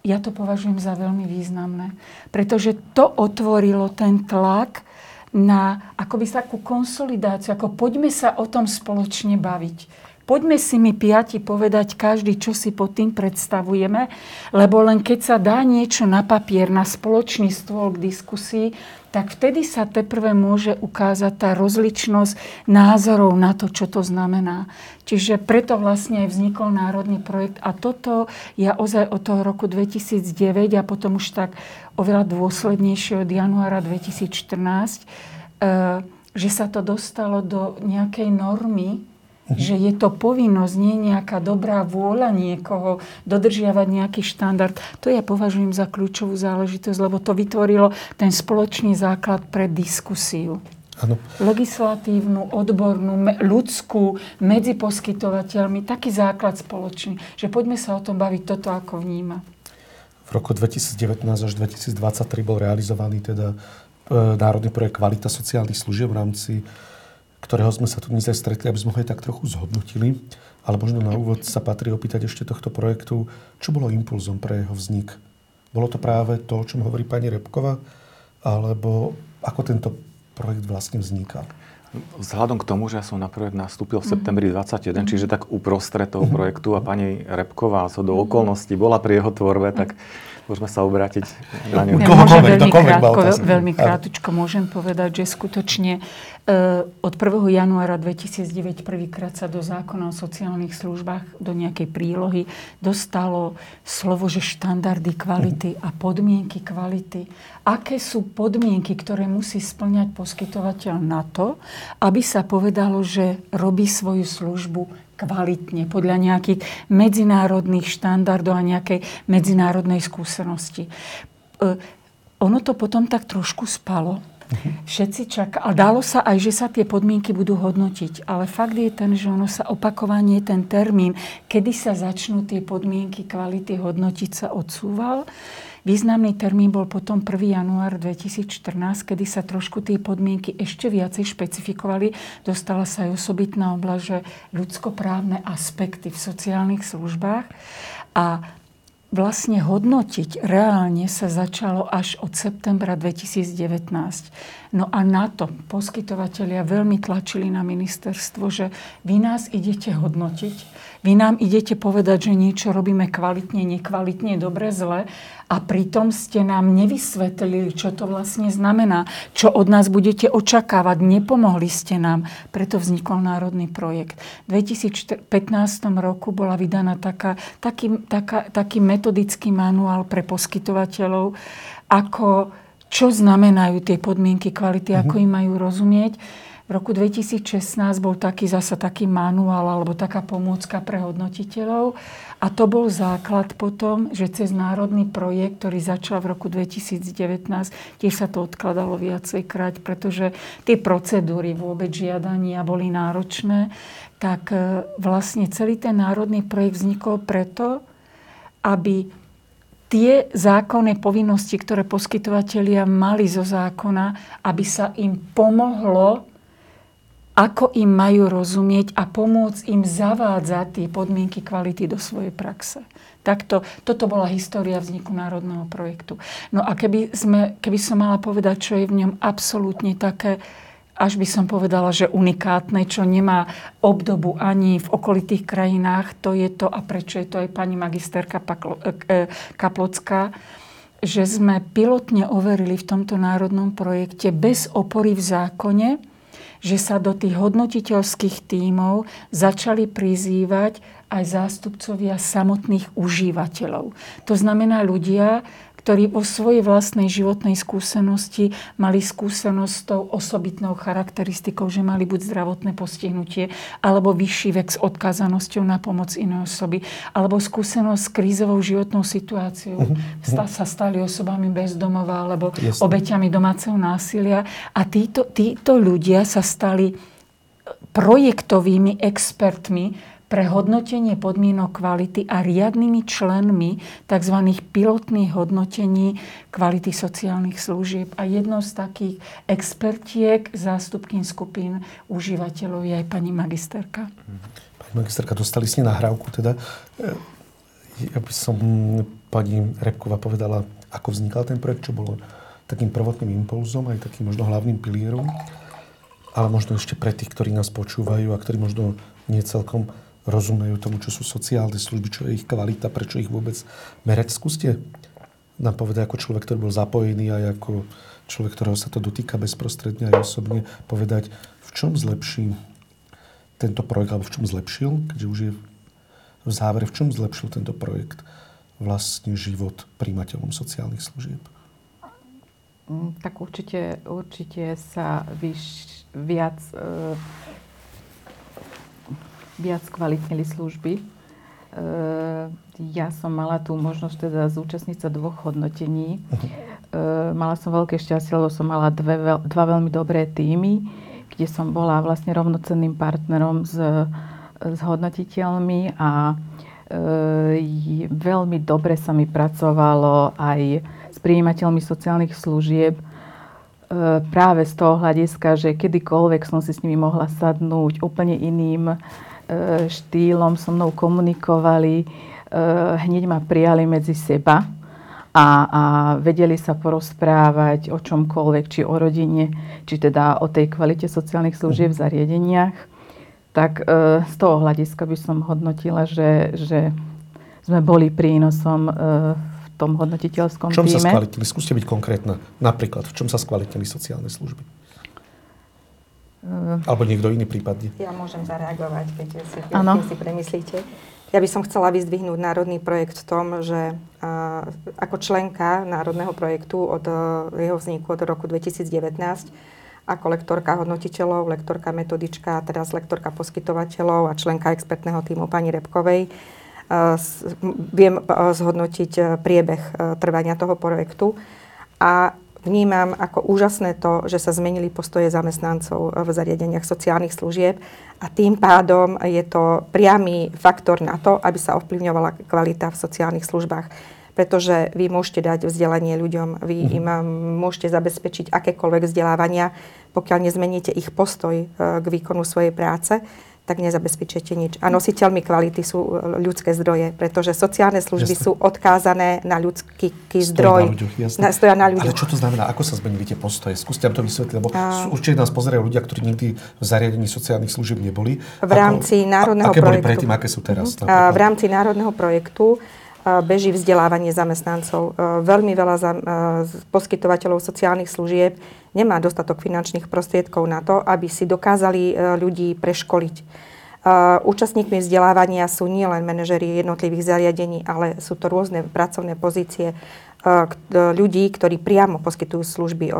Ja to považujem za veľmi významné, pretože to otvorilo ten tlak na akoby takú konsolidáciu, ako poďme sa o tom spoločne baviť. Poďme si mi piati povedať každý, čo si pod tým predstavujeme, lebo len keď sa dá niečo na papier, na spoločný stôl k diskusii, tak vtedy sa teprve môže ukázať tá rozličnosť názorov na to, čo to znamená. Čiže preto vlastne aj vznikol národný projekt a toto ja ozaj od toho roku 2009 a potom už tak oveľa dôslednejšie od januára 2014, eh, že sa to dostalo do nejakej normy, že je to povinnosť, nie nejaká dobrá vôľa niekoho dodržiavať nejaký štandard. To ja považujem za kľúčovú záležitosť, lebo to vytvorilo ten spoločný základ pre diskusiu. Ano. Legislatívnu, odbornú, ľudskú, medzi poskytovateľmi, taký základ spoločný, že poďme sa o tom baviť toto, ako vníma. V roku 2019 až 2023 bol realizovaný teda e, národný projekt Kvalita sociálnych služieb v rámci ktorého sme sa tu dnes aj stretli, aby sme ho aj tak trochu zhodnotili. Ale možno na úvod sa patrí opýtať ešte tohto projektu, čo bolo impulzom pre jeho vznik. Bolo to práve to, o čom hovorí pani Repkova, alebo ako tento projekt vlastne vznikal? Vzhľadom k tomu, že ja som na projekt nastúpil v septembri 2021, mm-hmm. čiže tak uprostred toho mhm. projektu a pani Repková zo do mhm. okolností bola pri jeho tvorbe, tak Môžeme sa obrátiť na ňu. Ja môžem veľmi, krátko, veľmi krátko môžem povedať, že skutočne e, od 1. januára 2009 prvýkrát sa do zákona o sociálnych službách, do nejakej prílohy dostalo slovo, že štandardy kvality a podmienky kvality. Aké sú podmienky, ktoré musí splňať poskytovateľ na to, aby sa povedalo, že robí svoju službu kvalitne, podľa nejakých medzinárodných štandardov a nejakej medzinárodnej skúsenosti. E, ono to potom tak trošku spalo. Všetci čaká. A dalo sa aj, že sa tie podmienky budú hodnotiť. Ale fakt je ten, že ono sa opakovanie, ten termín, kedy sa začnú tie podmienky kvality hodnotiť, sa odsúval. Významný termín bol potom 1. január 2014, kedy sa trošku tie podmienky ešte viacej špecifikovali. Dostala sa aj osobitná oblasť, že ľudskoprávne aspekty v sociálnych službách. A vlastne hodnotiť reálne sa začalo až od septembra 2019. No a na to poskytovateľia veľmi tlačili na ministerstvo, že vy nás idete hodnotiť, vy nám idete povedať, že niečo robíme kvalitne, nekvalitne, dobre, zle a pritom ste nám nevysvetlili, čo to vlastne znamená, čo od nás budete očakávať, nepomohli ste nám. Preto vznikol národný projekt. V 2015 roku bola vydaná taká, taký, taká, taký metodický manuál pre poskytovateľov, ako čo znamenajú tie podmienky kvality, mm-hmm. ako im majú rozumieť. V roku 2016 bol taký zasa taký manuál alebo taká pomôcka pre hodnotiteľov. A to bol základ potom, že cez národný projekt, ktorý začal v roku 2019, tiež sa to odkladalo viacejkrát, pretože tie procedúry vôbec žiadania boli náročné, tak e, vlastne celý ten národný projekt vznikol preto, aby tie zákonné povinnosti, ktoré poskytovateľia mali zo zákona, aby sa im pomohlo, ako im majú rozumieť a pomôcť im zavádzať tie podmienky kvality do svojej praxe. Takto, toto bola história vzniku národného projektu. No a keby, sme, keby som mala povedať, čo je v ňom absolútne také, až by som povedala, že unikátne, čo nemá obdobu ani v okolitých krajinách, to je to, a prečo je to aj pani magisterka e, e, Kaplocká, že sme pilotne overili v tomto národnom projekte bez opory v zákone, že sa do tých hodnotiteľských tímov začali prizývať aj zástupcovia samotných užívateľov. To znamená ľudia, ktorí vo svojej vlastnej životnej skúsenosti mali skúsenosť s tou osobitnou charakteristikou, že mali buď zdravotné postihnutie, alebo vyšší vek s odkázanosťou na pomoc inej osoby, alebo skúsenosť s krízovou životnou situáciou. Uh-huh. Sa stali osobami bezdomova, alebo Jasne. obeťami domáceho násilia. A títo, títo ľudia sa stali projektovými expertmi pre hodnotenie podmienok kvality a riadnymi členmi tzv. pilotných hodnotení kvality sociálnych služieb. A jednou z takých expertiek zástupkým skupín užívateľov je aj pani magisterka. Pani magisterka, dostali ste nahrávku teda. Ja by som pani Repkova povedala, ako vznikal ten projekt, čo bolo takým prvotným impulzom, aj takým možno hlavným pilierom, ale možno ešte pre tých, ktorí nás počúvajú a ktorí možno nie celkom rozumejú tomu, čo sú sociálne služby, čo je ich kvalita, prečo ich vôbec merať. Skúste nám povedať ako človek, ktorý bol zapojený aj ako človek, ktorého sa to dotýka bezprostredne aj osobne, povedať, v čom zlepší tento projekt, alebo v čom zlepšil, keďže už je v závere, v čom zlepšil tento projekt vlastne život príjmateľom sociálnych služieb? Mm, tak určite, určite sa vyš, viac, e, viac kvalitnili služby. E, ja som mala tú možnosť teda zúčastniť sa dvoch hodnotení. E, mala som veľké šťastie, lebo som mala dve, dva veľmi dobré týmy, kde som bola vlastne rovnocenným partnerom s, s hodnotiteľmi a e, veľmi dobre sa mi pracovalo aj s príjimateľmi sociálnych služieb práve z toho hľadiska, že kedykoľvek som si s nimi mohla sadnúť úplne iným štýlom, so mnou komunikovali, e, hneď ma prijali medzi seba a, a vedeli sa porozprávať o čomkoľvek, či o rodine, či teda o tej kvalite sociálnych služieb v zariadeniach. Tak z toho hľadiska by som hodnotila, že, že sme boli prínosom tom hodnotiteľskom týme. V čom týme. sa skvalitili? Skúste byť konkrétna. Napríklad, v čom sa skvalitili sociálne služby? Uh, Alebo niekto iný prípadne. Ja môžem zareagovať, keď si, keď si premyslíte. Ja by som chcela vyzdvihnúť národný projekt v tom, že uh, ako členka národného projektu od uh, jeho vzniku od roku 2019 ako lektorka hodnotiteľov, lektorka metodička, teraz lektorka poskytovateľov a členka expertného týmu pani Repkovej, viem zhodnotiť priebeh trvania toho projektu a vnímam ako úžasné to, že sa zmenili postoje zamestnancov v zariadeniach sociálnych služieb a tým pádom je to priamy faktor na to, aby sa ovplyvňovala kvalita v sociálnych službách pretože vy môžete dať vzdelanie ľuďom, vy mhm. im môžete zabezpečiť akékoľvek vzdelávania, pokiaľ nezmeníte ich postoj k výkonu svojej práce, tak nezabezpečíte nič. A nositeľmi kvality sú e, ľudské zdroje, pretože sociálne služby jasne. sú odkázané na ľudský zdroj. Stoja na ľuďoch, jasne. Na, stoja na ľuďoch. Ale čo to znamená? Ako sa zmenili tie postoje? Skúste nám to vysvetliť, lebo a... určite nás pozerajú ľudia, ktorí nikdy v zariadení sociálnych služieb neboli. V rámci Ako, národného aké projektu. boli predtým, aké sú teraz? Uh-huh. v rámci národného projektu beží vzdelávanie zamestnancov. Veľmi veľa poskytovateľov sociálnych služieb nemá dostatok finančných prostriedkov na to, aby si dokázali ľudí preškoliť. Účastníkmi vzdelávania sú nielen manažeri jednotlivých zariadení, ale sú to rôzne pracovné pozície ľudí, ktorí priamo poskytujú služby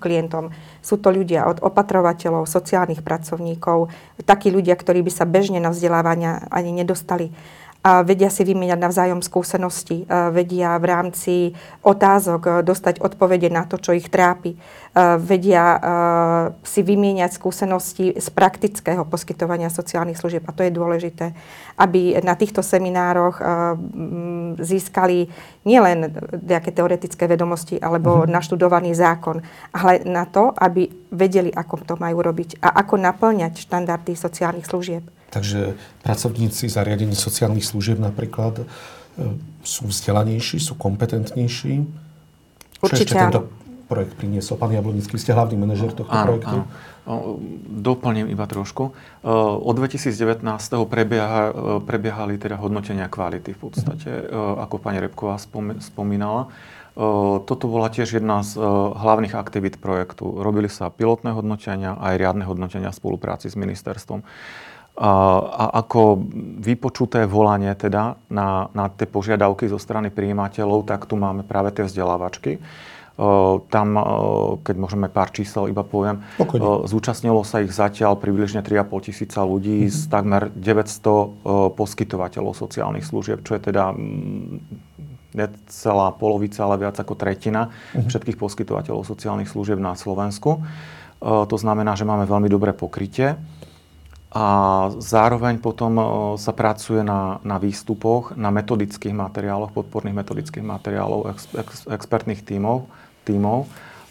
klientom. Sú to ľudia od opatrovateľov, sociálnych pracovníkov, takí ľudia, ktorí by sa bežne na vzdelávania ani nedostali vedia si vymieňať navzájom skúsenosti, vedia v rámci otázok dostať odpovede na to, čo ich trápi, vedia si vymieňať skúsenosti z praktického poskytovania sociálnych služieb. A to je dôležité, aby na týchto seminároch získali nielen nejaké teoretické vedomosti alebo mm-hmm. naštudovaný zákon, ale na to, aby vedeli, ako to majú robiť a ako naplňať štandardy sociálnych služieb. Takže pracovníci zariadení sociálnych služieb napríklad e, sú vzdelanejší, sú kompetentnejší. Určite Čo ešte tento projekt priniesol? Pán Jablonický, ste hlavný manažer tohto áno, projektu. Áno. Doplním iba trošku. E, od 2019. Prebieha, e, prebiehali teda hodnotenia kvality v podstate, uh-huh. ako pani Repková spomínala. Toto bola tiež jedna z hlavných aktivít projektu. Robili sa pilotné hodnotenia aj riadne hodnotenia v spolupráci s ministerstvom a ako vypočuté volanie teda na, na tie požiadavky zo strany príjimateľov, tak tu máme práve tie vzdelávačky. Tam, keď môžeme pár čísel iba poviem, Pokojne. zúčastnilo sa ich zatiaľ približne 3,5 tisíca ľudí mm-hmm. z takmer 900 poskytovateľov sociálnych služieb, čo je teda necelá polovica, ale viac ako tretina mm-hmm. všetkých poskytovateľov sociálnych služieb na Slovensku. To znamená, že máme veľmi dobré pokrytie. A zároveň potom sa pracuje na, na výstupoch, na metodických materiáloch, podporných metodických materiálov ex, ex, expertných tímov, tímov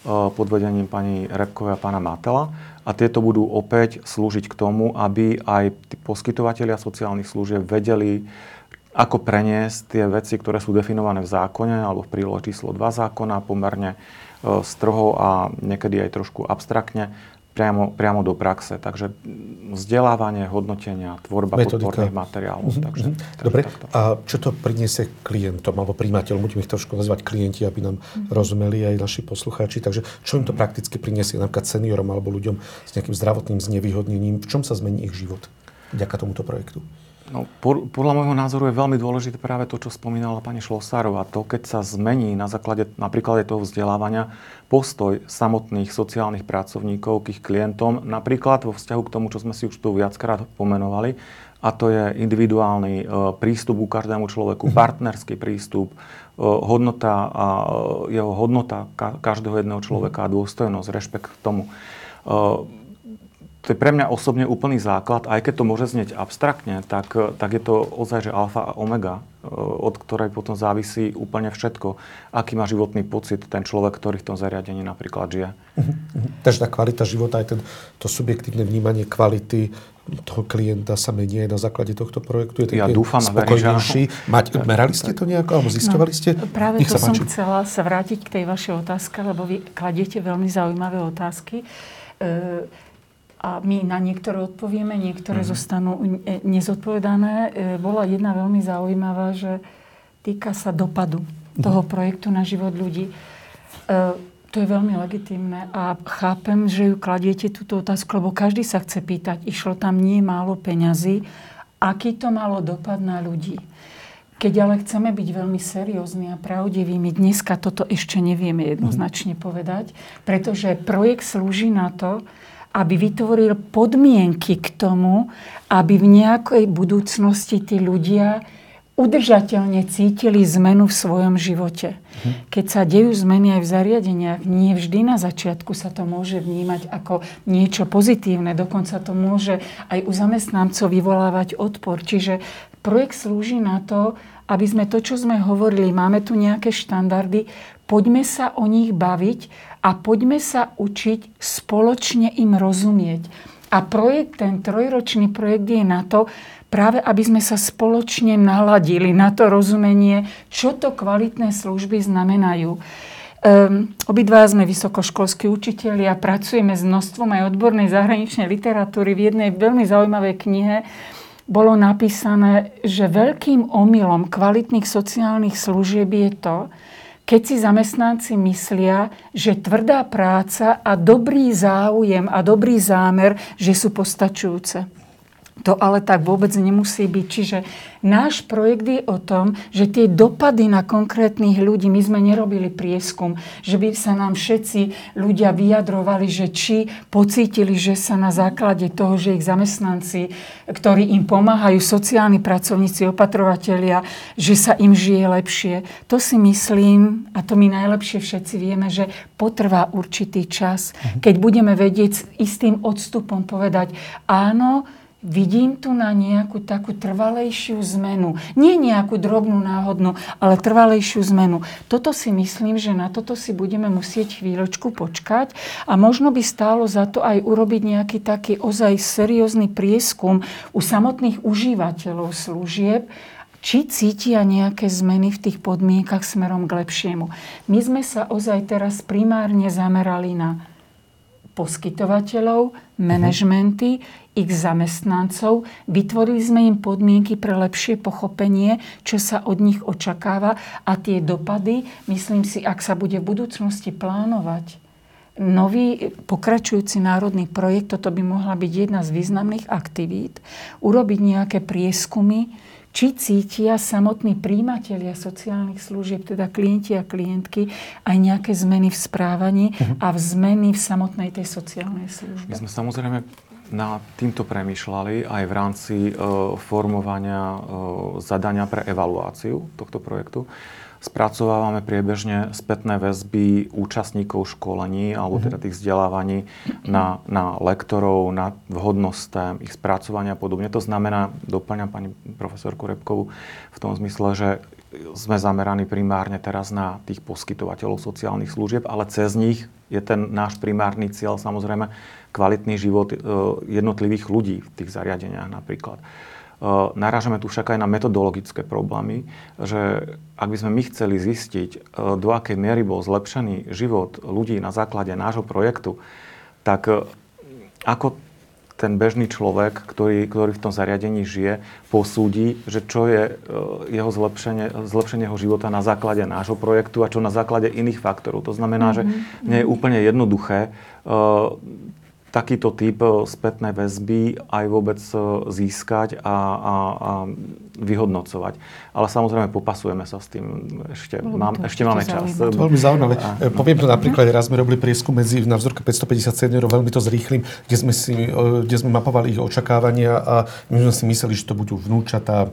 pod vedením pani Repkovej a pána Matela. A tieto budú opäť slúžiť k tomu, aby aj poskytovateľia sociálnych služieb vedeli ako preniesť tie veci, ktoré sú definované v zákone alebo v prílohe číslo 2 zákona pomerne e, stroho a niekedy aj trošku abstraktne priamo, priamo do praxe. Takže vzdelávanie, hodnotenia, tvorba Metodika. podporných materiálov. Mm-hmm. Takže, takže Dobre, takto. a čo to priniesie klientom alebo príjmateľom? Budeme ich trošku nazývať klienti, aby nám mm-hmm. rozumeli aj naši poslucháči. Takže čo im to prakticky priniesie napríklad seniorom alebo ľuďom s nejakým zdravotným znevýhodnením? V čom sa zmení ich život vďaka tomuto projektu? No, podľa môjho názoru je veľmi dôležité práve to, čo spomínala pani Šlosárová. To, keď sa zmení na základe napríklad toho vzdelávania postoj samotných sociálnych pracovníkov k ich klientom, napríklad vo vzťahu k tomu, čo sme si už tu viackrát pomenovali, a to je individuálny e, prístup ku každému človeku, mhm. partnerský prístup, e, hodnota a e, jeho hodnota ka, každého jedného človeka a dôstojnosť, rešpekt k tomu. To je pre mňa osobne úplný základ, aj keď to môže znieť abstraktne, tak, tak je to ozaj, že alfa a omega, e, od ktorej potom závisí úplne všetko. Aký má životný pocit ten človek, ktorý v tom zariadení napríklad žije. Uh-huh. Takže tá kvalita života, aj ten, to subjektívne vnímanie kvality toho klienta sa mení aj na základe tohto projektu? Je ja dúfam a verím, že Mať, merali ste to nejako, alebo zistovali ste? No, práve Nech to som chcela sa vrátiť k tej vašej otázke, lebo vy kladiete veľmi zaujímavé otázky. E, a my na niektoré odpovieme, niektoré mm-hmm. zostanú nezodpovedané. E, bola jedna veľmi zaujímavá, že týka sa dopadu mm-hmm. toho projektu na život ľudí. E, to je veľmi legitimné a chápem, že ju kladiete túto otázku, lebo každý sa chce pýtať, išlo tam nie málo peňazí, aký to malo dopad na ľudí. Keď ale chceme byť veľmi seriózni a pravdiví, my dneska toto ešte nevieme jednoznačne mm-hmm. povedať, pretože projekt slúži na to, aby vytvoril podmienky k tomu, aby v nejakej budúcnosti tí ľudia udržateľne cítili zmenu v svojom živote. Mhm. Keď sa dejú zmeny aj v zariadeniach, nie vždy na začiatku sa to môže vnímať ako niečo pozitívne. Dokonca to môže aj u zamestnancov vyvolávať odpor. Čiže projekt slúži na to, aby sme to, čo sme hovorili, máme tu nejaké štandardy, poďme sa o nich baviť a poďme sa učiť spoločne im rozumieť. A projekt, ten trojročný projekt je na to, práve aby sme sa spoločne naladili na to rozumenie, čo to kvalitné služby znamenajú. Um, obidva sme vysokoškolskí učiteľi a pracujeme s množstvom aj odbornej zahraničnej literatúry. V jednej veľmi zaujímavej knihe bolo napísané, že veľkým omylom kvalitných sociálnych služieb je to, keď si zamestnanci myslia, že tvrdá práca a dobrý záujem a dobrý zámer, že sú postačujúce. To ale tak vôbec nemusí byť. Čiže náš projekt je o tom, že tie dopady na konkrétnych ľudí, my sme nerobili prieskum, že by sa nám všetci ľudia vyjadrovali, že či pocítili, že sa na základe toho, že ich zamestnanci, ktorí im pomáhajú, sociálni pracovníci, opatrovatelia, že sa im žije lepšie. To si myslím, a to my najlepšie všetci vieme, že potrvá určitý čas, mhm. keď budeme vedieť s istým odstupom povedať, áno, vidím tu na nejakú takú trvalejšiu zmenu. Nie nejakú drobnú náhodnú, ale trvalejšiu zmenu. Toto si myslím, že na toto si budeme musieť chvíľočku počkať a možno by stálo za to aj urobiť nejaký taký ozaj seriózny prieskum u samotných užívateľov služieb, či cítia nejaké zmeny v tých podmienkach smerom k lepšiemu. My sme sa ozaj teraz primárne zamerali na poskytovateľov, manažmenty, ich zamestnancov. Vytvorili sme im podmienky pre lepšie pochopenie, čo sa od nich očakáva a tie dopady, myslím si, ak sa bude v budúcnosti plánovať nový pokračujúci národný projekt, toto by mohla byť jedna z významných aktivít, urobiť nejaké prieskumy, či cítia samotní príjimatelia sociálnych služieb, teda klienti a klientky, aj nejaké zmeny v správaní uh-huh. a v zmeny v samotnej tej sociálnej službe. My sme samozrejme na týmto premýšľali aj v rámci e, formovania e, zadania pre evaluáciu tohto projektu. Spracovávame priebežne spätné väzby účastníkov školení alebo mhm. teda tých vzdelávaní na, na lektorov, na vhodnosť tém, ich spracovania a podobne. To znamená, doplňam pani profesorku Repkovú v tom zmysle, že sme zameraní primárne teraz na tých poskytovateľov sociálnych služieb, ale cez nich je ten náš primárny cieľ samozrejme kvalitný život e, jednotlivých ľudí v tých zariadeniach napríklad. narážame tu však aj na metodologické problémy, že ak by sme my chceli zistiť, do akej miery bol zlepšený život ľudí na základe nášho projektu, tak ako ten bežný človek, ktorý, ktorý v tom zariadení žije, posúdi, že čo je e, jeho zlepšenie, zlepšenie jeho života na základe nášho projektu a čo na základe iných faktorov. To znamená, mm-hmm. že nie je úplne jednoduché e, takýto typ e, spätnej väzby aj vôbec získať a, a, a vyhodnocovať. Ale samozrejme popasujeme sa s tým. Ešte, mám, ešte máme čas. To veľmi zaujímavé. A, e, Poviem to napríklad, raz sme robili prieskum medzi na vzorke 550 seniorov, veľmi to zrýchlim, kde sme, si, kde sme mapovali ich očakávania a my sme si mysleli, že to budú vnúčatá uh,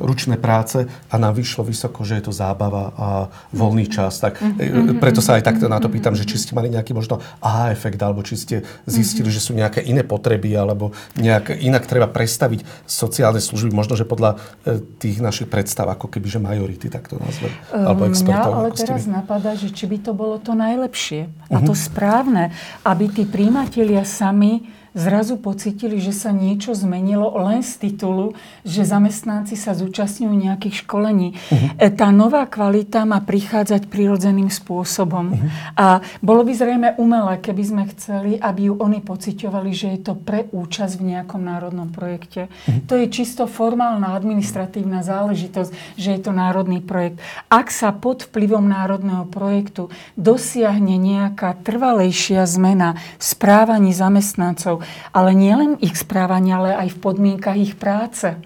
ručné práce a nám vyšlo vysoko, že je to zábava a voľný čas. Tak uh, preto sa aj takto na to pýtam, že či ste mali nejaký možno aha efekt, alebo či ste zistili, že sú nejaké iné potreby, alebo nejak inak treba predstaviť sociálne služby, možno, že podľa E, tých našich predstav, ako keby, že majority, tak to nazvem, alebo expertov. Mňa ale teraz napadá, že či by to bolo to najlepšie a to mhm. správne, aby tí príjmatelia sami zrazu pocítili, že sa niečo zmenilo len z titulu, že zamestnanci sa zúčastňujú nejakých školení. Uh-huh. Tá nová kvalita má prichádzať prirodzeným spôsobom. Uh-huh. A bolo by zrejme umelé, keby sme chceli, aby ju oni pociťovali, že je to pre účasť v nejakom národnom projekte. Uh-huh. To je čisto formálna administratívna záležitosť, že je to národný projekt. Ak sa pod vplyvom národného projektu dosiahne nejaká trvalejšia zmena správaní zamestnancov, ale nielen ich správania, ale aj v podmienkach ich práce.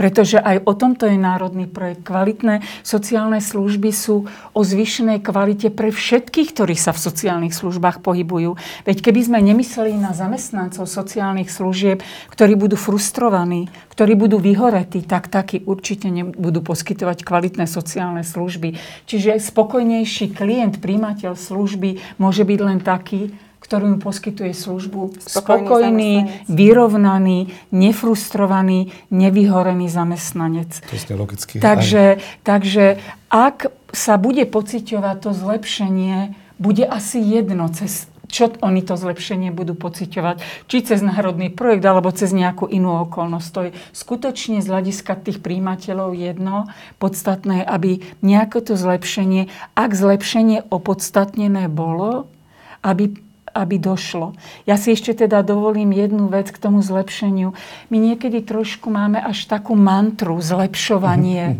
Pretože aj o tomto je národný projekt. Kvalitné sociálne služby sú o zvyšenej kvalite pre všetkých, ktorí sa v sociálnych službách pohybujú. Veď keby sme nemysleli na zamestnancov sociálnych služieb, ktorí budú frustrovaní, ktorí budú vyhoretí, tak takí určite nebudú poskytovať kvalitné sociálne služby. Čiže spokojnejší klient, príjimateľ služby môže byť len taký, ktorý mu poskytuje službu. Spokojný, spokojný vyrovnaný, nefrustrovaný, nevyhorený zamestnanec. To je logicky. Takže, takže ak sa bude pociťovať to zlepšenie, bude asi jedno cez čo oni to zlepšenie budú pociťovať, či cez národný projekt, alebo cez nejakú inú okolnosť. To je skutočne z hľadiska tých príjimateľov jedno podstatné, aby nejaké to zlepšenie, ak zlepšenie opodstatnené bolo, aby aby došlo. Ja si ešte teda dovolím jednu vec k tomu zlepšeniu. My niekedy trošku máme až takú mantru zlepšovanie.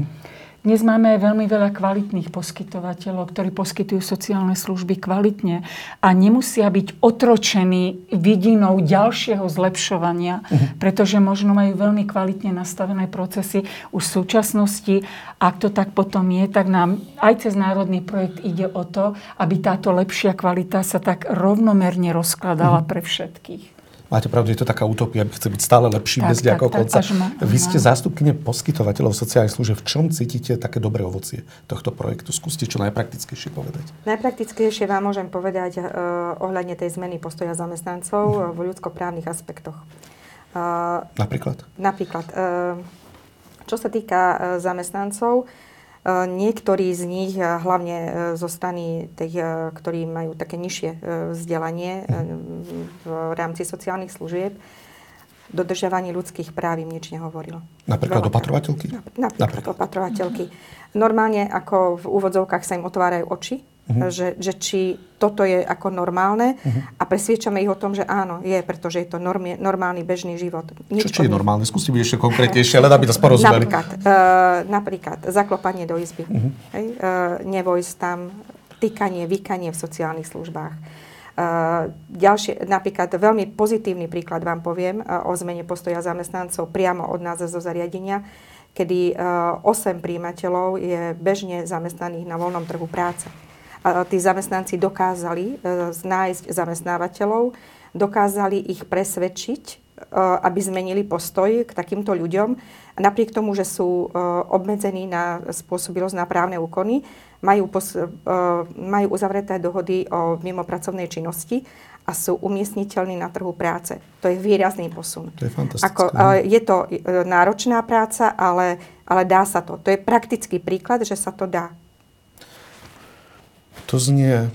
Dnes máme veľmi veľa kvalitných poskytovateľov, ktorí poskytujú sociálne služby kvalitne a nemusia byť otročení vidinou ďalšieho zlepšovania, uh-huh. pretože možno majú veľmi kvalitne nastavené procesy už v súčasnosti. Ak to tak potom je, tak nám aj cez národný projekt ide o to, aby táto lepšia kvalita sa tak rovnomerne rozkladala uh-huh. pre všetkých. Máte pravdu, je to taká utopia, aby chce byť stále lepší tak, bez nejakého konca. Ma, Vy ste zástupkyne poskytovateľov sociálnych služieb. V čom cítite také dobré ovocie tohto projektu? Skúste čo najpraktickejšie povedať. Najpraktickejšie vám môžem povedať uh, ohľadne tej zmeny postoja zamestnancov uh, v ľudskoprávnych aspektoch. Uh, napríklad? Napríklad. Uh, čo sa týka uh, zamestnancov, E, niektorí z nich, e, hlavne e, zo strany tých, ktorí majú také nižšie vzdelanie v rámci sociálnych služieb, dodržiavanie ľudských práv im nič nehovorilo. Napríklad opatrovateľky? Napríklad, napríklad opatrovateľky. Normálne ako v úvodzovkách sa im otvárajú oči uh-huh. že, že či toto je ako normálne uh-huh. a presviečame ich o tom, že áno, je, pretože je to normi, normálny bežný život. Nič Čo či je normálne? Skúste byť ešte konkrétnejšie, len aby to porozumeli. Napríklad, uh, napríklad zaklopanie do izby, uh-huh. hej, uh, nevojsť tam, týkanie, vykanie v sociálnych službách. Uh, ďalšie, napríklad veľmi pozitívny príklad vám poviem uh, o zmene postoja zamestnancov priamo od nás zo zariadenia, kedy uh, 8 príjimateľov je bežne zamestnaných na voľnom trhu práce tí zamestnanci dokázali e, nájsť zamestnávateľov, dokázali ich presvedčiť, e, aby zmenili postoj k takýmto ľuďom. Napriek tomu, že sú e, obmedzení na spôsobilosť na právne úkony, majú, pos- majú uzavreté dohody o mimopracovnej činnosti a sú umiestniteľní na trhu práce. To je výrazný posun. To je fantastické. Ako, je to náročná práca, ale, ale dá sa to. To je praktický príklad, že sa to dá. To znie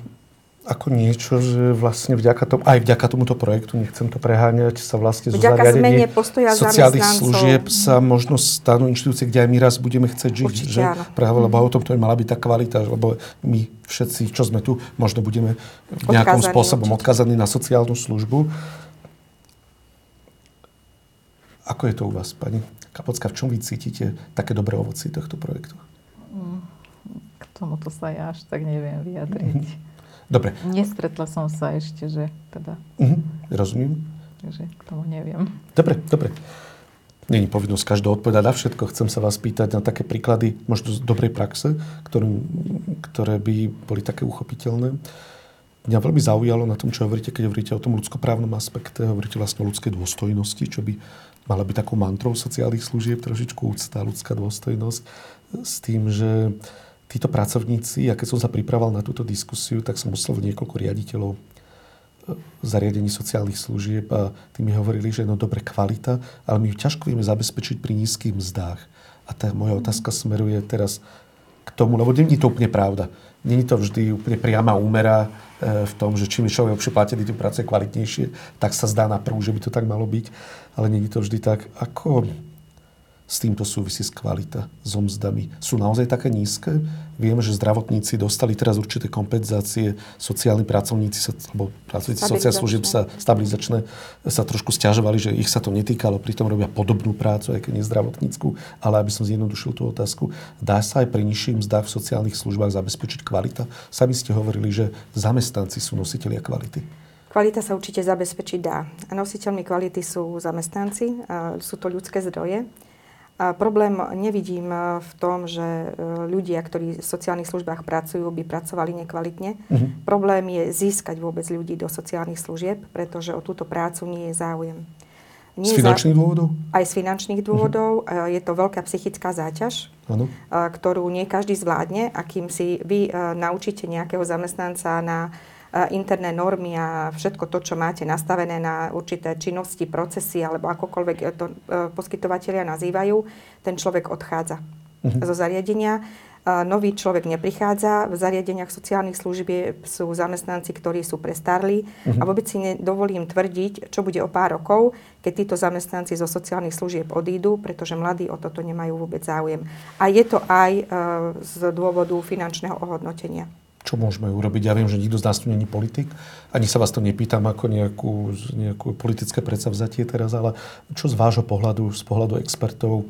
ako niečo, že vlastne vďaka tomu, aj vďaka tomuto projektu, nechcem to preháňať, sa vlastne zo Vďaka zmene postoja sociálnych služieb sa možno stanú inštitúcie, kde aj my raz budeme chcieť žiť. Určite že? áno. Práve, lebo o tom to je mala byť tá kvalita, lebo my všetci, čo sme tu, možno budeme nejakým spôsobom určite. odkazaní na sociálnu službu. Ako je to u vás, pani Kapocka? V čom vy cítite také dobré ovocie tohto projektu? Tomuto sa ja až tak neviem vyjadriť. Dobre, Nestretla som sa ešte, že teda, mhm, rozumiem. že k tomu neviem. Dobre, dobre. Není povinnosť každého odpovedať na všetko. Chcem sa vás pýtať na také príklady možno z dobrej praxe, ktoré, ktoré by boli také uchopiteľné. Mňa veľmi zaujalo na tom, čo hovoríte, keď hovoríte o tom ľudskoprávnom aspekte, hovoríte vlastne o ľudskej dôstojnosti, čo by mala byť takou mantrou sociálnych služieb, trošičku úcta, ľudská dôstojnosť, s tým, že títo pracovníci, a keď som sa pripravoval na túto diskusiu, tak som oslovil niekoľko riaditeľov zariadení sociálnych služieb a tí mi hovorili, že no dobre kvalita, ale my ju ťažko vieme zabezpečiť pri nízkych mzdách. A tá moja otázka smeruje teraz k tomu, lebo nie je to úplne pravda. Je to vždy úplne priama úmera e, v tom, že čím je človek lepšie platený, tým pracuje kvalitnejšie, tak sa zdá na prvú, že by to tak malo byť. Ale je to vždy tak. Ako s týmto súvisí s kvalita, so mzdami. Sú naozaj také nízke? Vieme, že zdravotníci dostali teraz určité kompenzácie, sociálni pracovníci, sa, alebo pracovníci sociálnych služieb sa stabilizačné sa trošku stiažovali, že ich sa to netýkalo, pritom robia podobnú prácu, aj keď nie zdravotnícku. Ale aby som zjednodušil tú otázku, dá sa aj pri nižších mzdách v sociálnych službách zabezpečiť kvalita? Sami ste hovorili, že zamestnanci sú nositeľia kvality. Kvalita sa určite zabezpečiť dá. Nositeľmi kvality sú zamestnanci, sú to ľudské zdroje. A problém nevidím e, v tom, že e, ľudia, ktorí v sociálnych službách pracujú, by pracovali nekvalitne. Mhm. Problém je získať vôbec ľudí do sociálnych služieb, pretože o túto prácu nie je záujem. Z Nie je finančných dôvodov? Aj z finančných dôvodov. E, Je to veľká psychická záťaž, Áno. a, ktorú nie každý zvládne. A kým si vy naučíte nejakého zamestnanca na interné normy a všetko to, čo máte nastavené na určité činnosti, procesy alebo akokoľvek to e, poskytovateľia nazývajú, ten človek odchádza Mhm. zo zariadenia. Nový človek neprichádza. V zariadeniach sociálnych služieb sú zamestnanci, ktorí sú prestarli a vôbec si nedovolím tvrdiť, čo bude o pár rokov, keď títo zamestnanci zo sociálnych služieb odídu, pretože mladí o toto nemajú vôbec záujem. A je to aj e, z dôvodu finančného ohodnotenia. Čo môžeme urobiť. Ja viem, že nikto z nás tu není politik, ani sa vás to nepýtam ako nejakú, nejakú politické predsavzatie teraz, ale čo z vášho pohľadu, z pohľadu expertov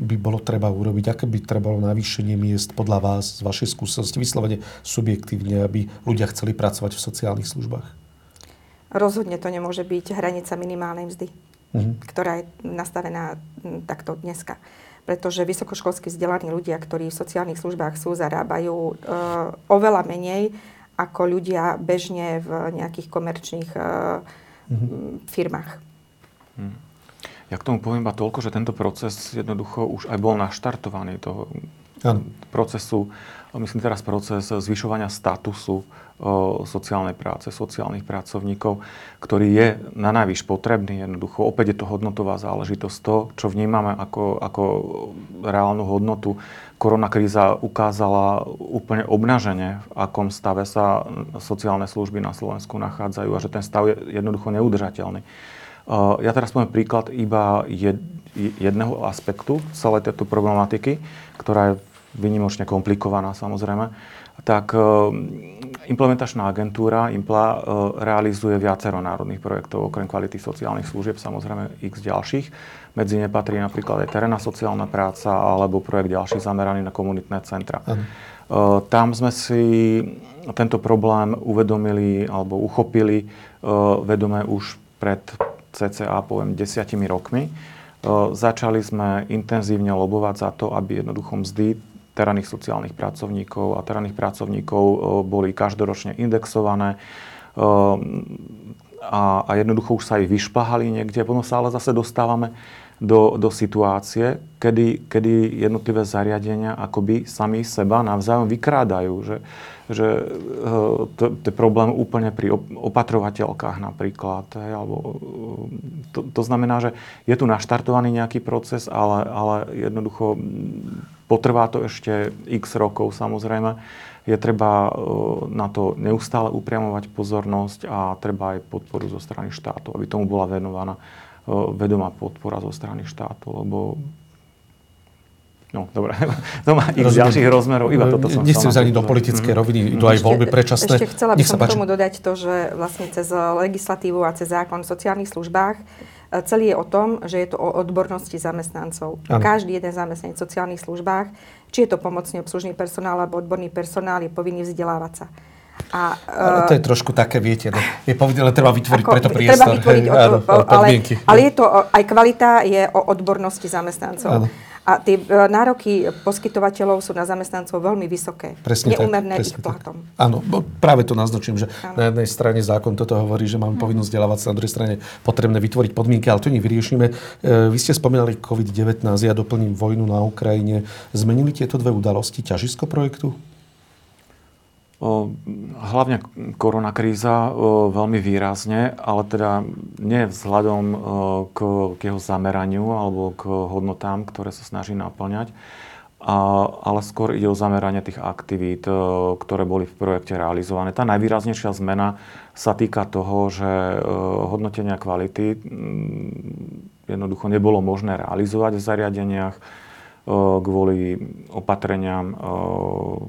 by bolo treba urobiť? Aké by trebalo navýšenie miest podľa vás, z vašej skúsenosti, vyslovene subjektívne, aby ľudia chceli pracovať v sociálnych službách? Rozhodne to nemôže byť hranica minimálnej mzdy, Mhm. ktorá je nastavená takto dneska. Pretože vysokoškolsky vzdelaní ľudia, ktorí v sociálnych službách sú, zarábajú e, oveľa menej ako ľudia bežne v nejakých komerčných e, mm, firmách. Ja k tomu poviem iba toľko, že tento proces jednoducho už aj bol naštartovaný toho Áno. procesu, myslím teraz proces zvyšovania statusu o, sociálnej práce, sociálnych pracovníkov, ktorý je na najvyš potrebný. Jednoducho, opäť je to hodnotová záležitosť. To, čo vnímame ako, ako reálnu hodnotu, koronakríza ukázala úplne obnažene, v akom stave sa sociálne služby na Slovensku nachádzajú a že ten stav je jednoducho neudržateľný. Uh, Ja teraz poviem príklad iba jed, jedného aspektu celej tejto problematiky, ktorá je vynimočne komplikovaná samozrejme. Tak uh, implementačná agentúra IMPLA uh, realizuje viacero národných projektov, okrem kvality sociálnych služieb, samozrejme x ďalších. Medzi ne patrí napríklad aj terénna sociálna práca alebo projekt ďalší zameraný na komunitné centra. Uh, Tam sme si tento problém uvedomili alebo uchopili vedome už pred cca poviem desiatimi rokmi. E, Začali sme intenzívne lobovať za to, aby jednoducho mzdy terénnych sociálnych pracovníkov a terénnych pracovníkov e, boli každoročne indexované e, a, a jednoducho už sa ich vyšplhali niekde. Potom sa ale zase dostávame do, do situácie, kedy, kedy jednotlivé zariadenia akoby sami seba navzájom vykrádajú. Že, že eh, to, to je problém úplne pri op- opatrovateľkách napríklad. Hej, alebo, eh, to, to znamená, že je tu naštartovaný nejaký proces, ale, ale jednoducho mm, potrvá to ešte x rokov samozrejme. Je treba na to neustále upriamovať pozornosť a treba aj podporu zo strany štátu, aby tomu bola venovaná vedomá podpora zo strany štátu, lebo No, dobre. [laughs] To má ich ďalších rozmerov. Iba toto som Nechcem ani do politickej roviny, idú aj voľby predčasné. Ešte chcela by som k tomu dodať to, že vlastne cez legislatívu a cez zákon v sociálnych službách e, celý je o tom, že je to o odbornosti zamestnancov. Ano. Každý jeden zamestnanec v sociálnych službách, či je to pomocný obslužný personál alebo odborný personál, je povinný vzdelávať sa. A, uh, to je trošku také, viete, no, je povedané, treba vytvoriť ako, preto priestor. Treba vytvoriť hej, o, áno, o, ale, ale je to, aj kvalita je o odbornosti zamestnancov. Áno. A tie e, nároky poskytovateľov sú na zamestnancov veľmi vysoké. Presne Neumerné tak, ich platom. Áno, práve to naznačím, že ano. na jednej strane zákon toto hovorí, že máme povinnosť vzdelávať sa, na druhej strane potrebné vytvoriť podmienky, ale to nevyriešime. E, vy ste spomínali COVID-19, ja doplním vojnu na Ukrajine. Zmenili tieto dve udalosti ťažisko projektu? Hlavne koronakríza veľmi výrazne, ale teda nie vzhľadom k, k jeho zameraniu alebo k hodnotám, ktoré sa snaží naplňať, ale skôr ide o zameranie tých aktivít, ktoré boli v projekte realizované. Tá najvýraznejšia zmena sa týka toho, že hodnotenia kvality jednoducho nebolo možné realizovať v zariadeniach kvôli opatreniam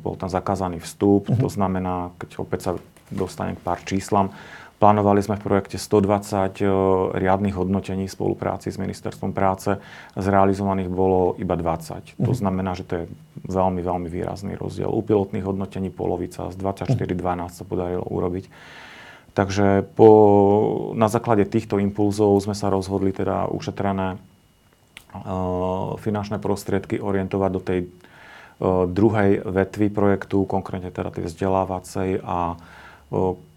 bol tam zakázaný vstup. To znamená, keď opäť sa dostanem k pár číslam, Plánovali sme v projekte 120 riadnych hodnotení v spolupráci s Ministerstvom práce. Zrealizovaných bolo iba 20. Uh-huh. To mhm. znamená, že to je veľmi, veľmi výrazný rozdiel. U pilotných hodnotení polovica, z 24-12 sa podarilo urobiť. Takže po, na základe týchto impulzov sme sa rozhodli teda ušetrené finančné prostriedky orientovať do tej druhej vetvy projektu, konkrétne teda tej vzdelávacej a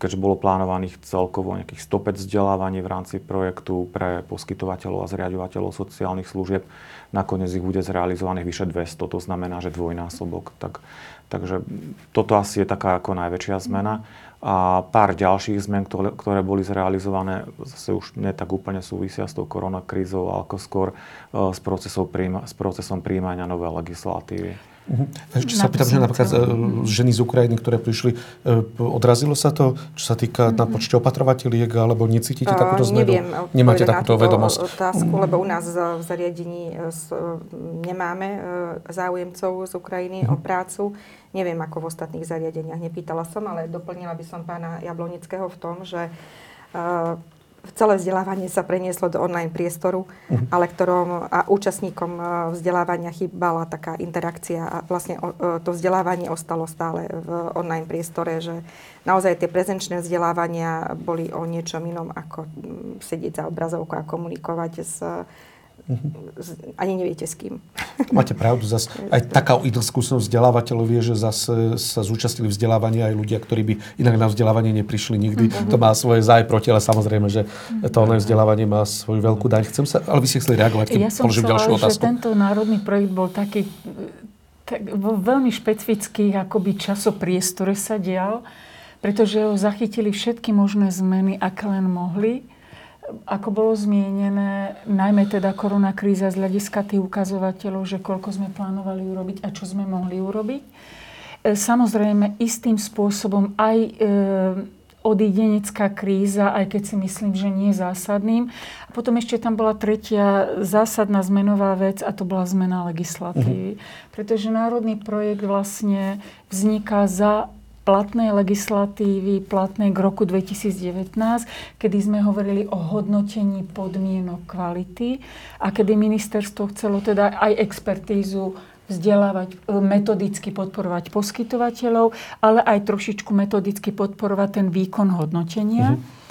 keďže bolo plánovaných celkovo nejakých 105 vzdelávaní v rámci projektu pre poskytovateľov a zriadovateľov sociálnych služieb, nakoniec ich bude zrealizovaných vyše 200, to znamená, že dvojnásobok. Tak, takže toto asi je taká ako najväčšia zmena a pár ďalších zmien, ktoré, ktoré boli zrealizované, zase už nie tak úplne súvisia s tou koronakrízou, ale ako skôr uh, s, procesom príjma, s procesom príjmania novej legislatívy. Uh-huh. Ešte sa pýtam, že napríklad uh, ženy z Ukrajiny, ktoré prišli, uh, odrazilo sa to, čo sa týka uh-huh. na počte opatrovateľiek, alebo necítite uh, takúto zmenu? Neviem, Nemáte takúto vedomosť? otázku, uh-huh. lebo u nás v zariadení nemáme záujemcov z Ukrajiny uh-huh. o prácu. Neviem, ako v ostatných zariadeniach, nepýtala som, ale doplnila by som pána Jablonického v tom, že celé vzdelávanie sa prenieslo do online priestoru, uh-huh. ale ktorom a účastníkom e, vzdelávania chýbala taká interakcia a vlastne to vzdelávanie ostalo stále v online priestore, že naozaj tie prezenčné vzdelávania boli o niečom inom ako sedieť za obrazovkou a komunikovať s Uh-huh. Ani neviete s kým. [laughs] Máte pravdu. Zas, aj taká skúsenosť vzdelávateľov vie, že zase sa zúčastnili vzdelávania aj ľudia, ktorí by inak na vzdelávanie neprišli nikdy. Uh-huh. To má svoje záj proti, ale samozrejme, že to online vzdelávanie má svoju veľkú daň. Chcem sa, ale vy ste chceli reagovať, keď ja položím ďalšiu otázku. že tento národný projekt bol taký tak vo veľmi špecifických akoby časopriestore sa dial, pretože ho zachytili všetky možné zmeny, aké len mohli ako bolo zmienené, najmä teda koronakríza z hľadiska tých ukazovateľov, že koľko sme plánovali urobiť a čo sme mohli urobiť. E, samozrejme, istým spôsobom aj e, odídenecká kríza, aj keď si myslím, že nie zásadným. A potom ešte tam bola tretia zásadná zmenová vec a to bola zmena legislatívy. Uh-huh. Pretože národný projekt vlastne vzniká za platnej legislatívy, platnej k roku 2019, kedy sme hovorili o hodnotení podmienok kvality a kedy ministerstvo chcelo teda aj expertízu vzdelávať, e, metodicky podporovať poskytovateľov, ale aj trošičku metodicky podporovať ten výkon hodnotenia. Mm-hmm.